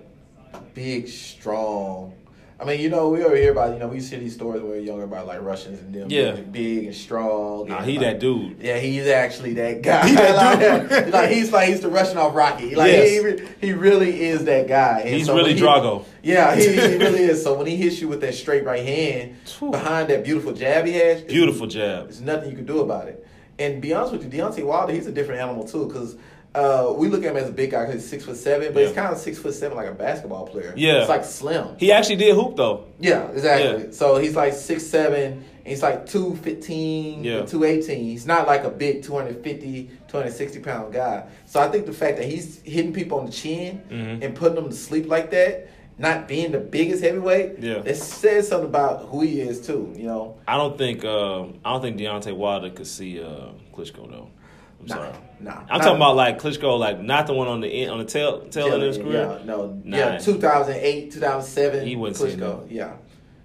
big, strong. I mean, you know, we always hear about, you know, we see these stories when we were younger about like Russians and them Yeah. being big and strong. Nah, and, he like, that dude. Yeah, he's actually that guy. He that like, dude. like, he's like he's the Russian off Rocky. Like Yes. he, he really is that guy. And He's so really he- Drago. Yeah, he, he really is. So when he hits you with that straight right hand behind that beautiful jab he has, Beautiful jab. there's nothing you can do about it. And be honest with you, Deontay Wilder, he's a different animal too, because uh, we look at him as a big guy because he's six foot seven, but he's kind of six foot seven like a basketball player. Yeah. it's like slim. He actually did hoop though. Yeah, exactly. Yeah. So he's like six seven, and he's like two fifteen, Yeah. two eighteen. He's not like a big 250, 260 pound guy. So I think the fact that he's hitting people on the chin Mhm. and putting them to sleep like that, not being the biggest heavyweight, Yeah. it says something about who he is too. You know, I don't think um, I don't think Deontay Wilder could see uh, Klitschko though. I'm nah, sorry. nah. I'm talking about like Klitschko, like not the one on the end, on the tail tail end of his career. Yeah, no, Nah. yeah, 2008, 2007. He wouldn't Klitschko. Yeah,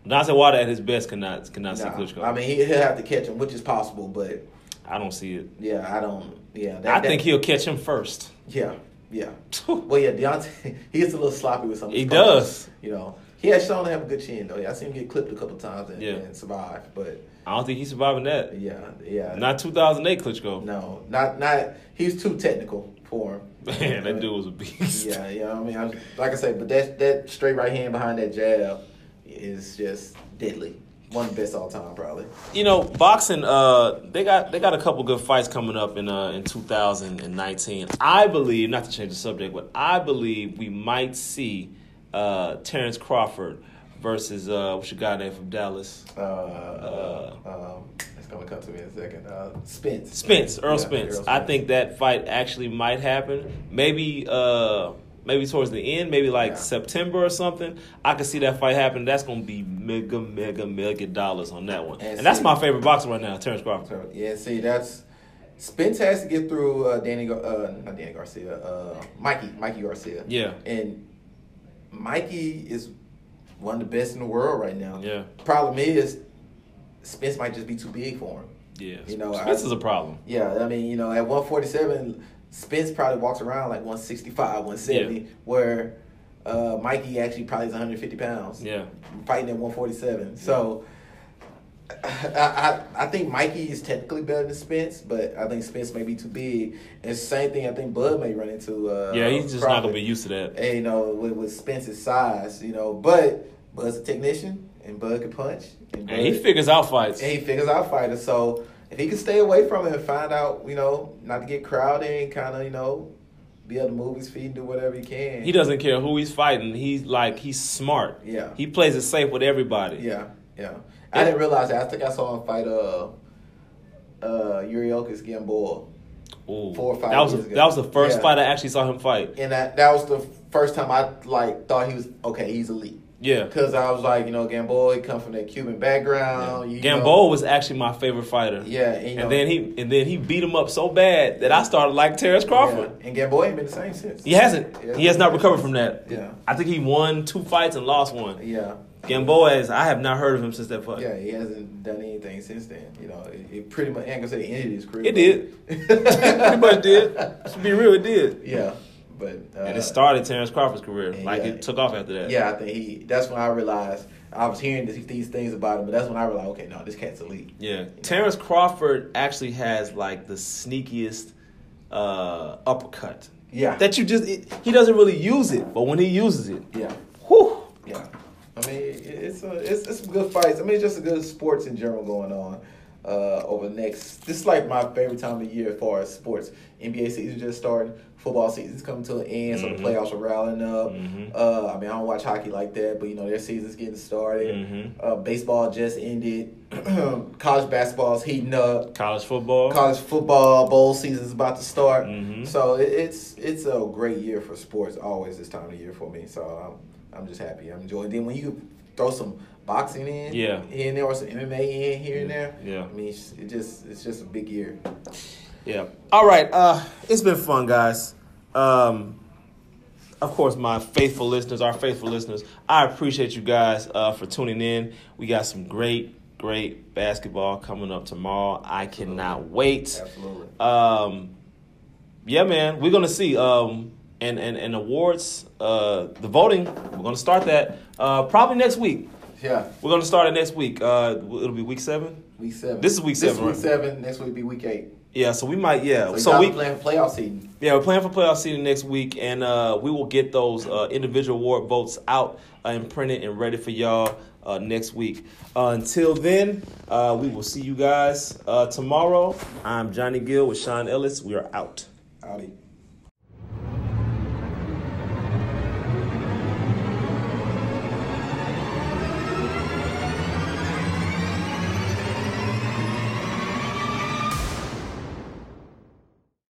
Deontay Wilder at his best cannot cannot see Klitschko. I mean, he, he'll have to catch him, which is possible, but I don't see it. yeah, I don't. Yeah, that, I that- think he'll catch him first. Yeah, yeah. Well, yeah, Deontay, he gets a little sloppy with some. He does. You know, he has shown to have a good chin though. Yeah, I seen him get clipped a couple times and, Yeah. and survive, but I don't think he's surviving that. yeah, yeah. Not 2008 Klitschko. no, not not. He's too technical for him. Man, that dude was a beast. Yeah, yeah. I mean, I, like I said, but that that straight right hand behind that jab is just deadly. One of the best all time, probably. You know, boxing. Uh, they got they got a couple good fights coming up in uh in 2019. I believe, not to change the subject, but I believe we might see uh Terrence Crawford versus uh what's your guy name from Dallas? Uh, uh, um, it's gonna come to me in a second. Uh, Spence. Spence, Errol Yeah, Spence. Errol I think that fight actually might happen. Maybe uh maybe towards the end, maybe like Yeah. September or something. I could see that fight happen. That's gonna be mega, mega, mega dollars on that one. And And, that's my favorite boxer right now, Terrence Crawford. Yeah, see, that's Spence has to get through uh, Danny, uh, not Danny Garcia, uh, Mikey, Mikey Garcia. Yeah. and Mikey is one of the best in the world right now. Yeah. Problem is, Spence might just be too big for him. Yeah. You know, Spence I- is a problem. Yeah, I mean, you know, at 147, Spence probably walks around like 165, 170, Yeah. where uh, Mikey actually probably is 150 pounds. Yeah. Fighting at 147. So I, I I think Mikey is technically better than Spence, but I think Spence may be too big. And same thing I think Bud may run into. Uh, Yeah, he's just not gonna be used to that. And, you know, with, with Spence's size, you know, but Bud's a technician and Bud can punch. And, And he figures out fights. and he figures out fighters. So if he can stay away from it and find out, you know, not to get crowded and kind of, you know, be able to move his feet and do whatever he can. He doesn't care who he's fighting. He's like he's smart. Yeah. He plays it safe with everybody. Yeah, yeah. I didn't realize that. I think I saw him fight uh uh Yuriorkis Gamboa. Ooh. Four or five that was years ago. that was the first Yeah. fight I actually saw him fight. And that that was the first time I like thought he was okay, he's elite. Yeah. Cause I was like, you know, Gamboa, he come from that Cuban background. You Gamboa know, was actually my favorite fighter. Yeah, and, you know, And then he and then he beat him up so bad that I started like Terrence Crawford. yeah. and Gamboa ain't been the same since. He hasn't. Yeah. He has not recovered from that. Yeah. I think he won two fights and lost one. Yeah. Gamboa is. I have not heard of him since that fight. Yeah, he hasn't done anything since then. You know, it, it pretty much. I ain't gonna say it ended his career. It did. Pretty much did. To be real, it did. Yeah, but uh, And it started Terrence Crawford's career. Like yeah. it took off after that. Yeah, I think he. That's when I realized I was hearing this, these things about him, but that's when I realized, okay, no, this cat's elite. Yeah. Terrence Crawford actually has like the sneakiest uh, uppercut. Yeah, That you just it, he doesn't really use it, but when he uses it, yeah, whew, yeah. I mean, it's a, it's, it's some good fights. I mean, it's just a good sports in general going on. Uh, over the next, this is like my favorite time of year as far as sports. NBA season just starting, football season's coming to an end, so Mhm. the playoffs are rallying up. Mhm. Uh, I mean, I don't watch hockey like that, but you know their season's getting started. Mhm. Uh, baseball just ended. College basketball's heating up. college football. college football bowl season's about to start. Mhm. So it, it's it's a great year for sports. Always this time of year for me. So I'm I'm just happy. I'm enjoying. Then when you throw some boxing in, Yeah. here and there, or some MMA in here and there, Yeah. I mean, it's, it just it's just a big year. Yeah. All right. Uh, it's been fun, guys. Um, of course, my faithful listeners, our faithful listeners, I appreciate you guys uh, for tuning in. We got some great, great basketball coming up tomorrow. I cannot wait. Absolutely. Um, yeah, man, we're gonna see. Um, and and and awards. Uh, the voting. We're gonna start that uh, probably next week. Yeah, We're gonna start it next week. Uh, it'll be week seven. week seven. This is week This seven, week right? seven. Next week be week eight. Yeah, so we might. Yeah, So, so we plan for playoff season. Yeah, we're playing for playoff seeding next week, and uh, we will get those uh, individual award votes out uh, and printed and ready for y'all uh, next week. Uh, until then, uh, we will see you guys uh, tomorrow. I'm Johnny Gill with Sean Ellis. We are out. Howdy.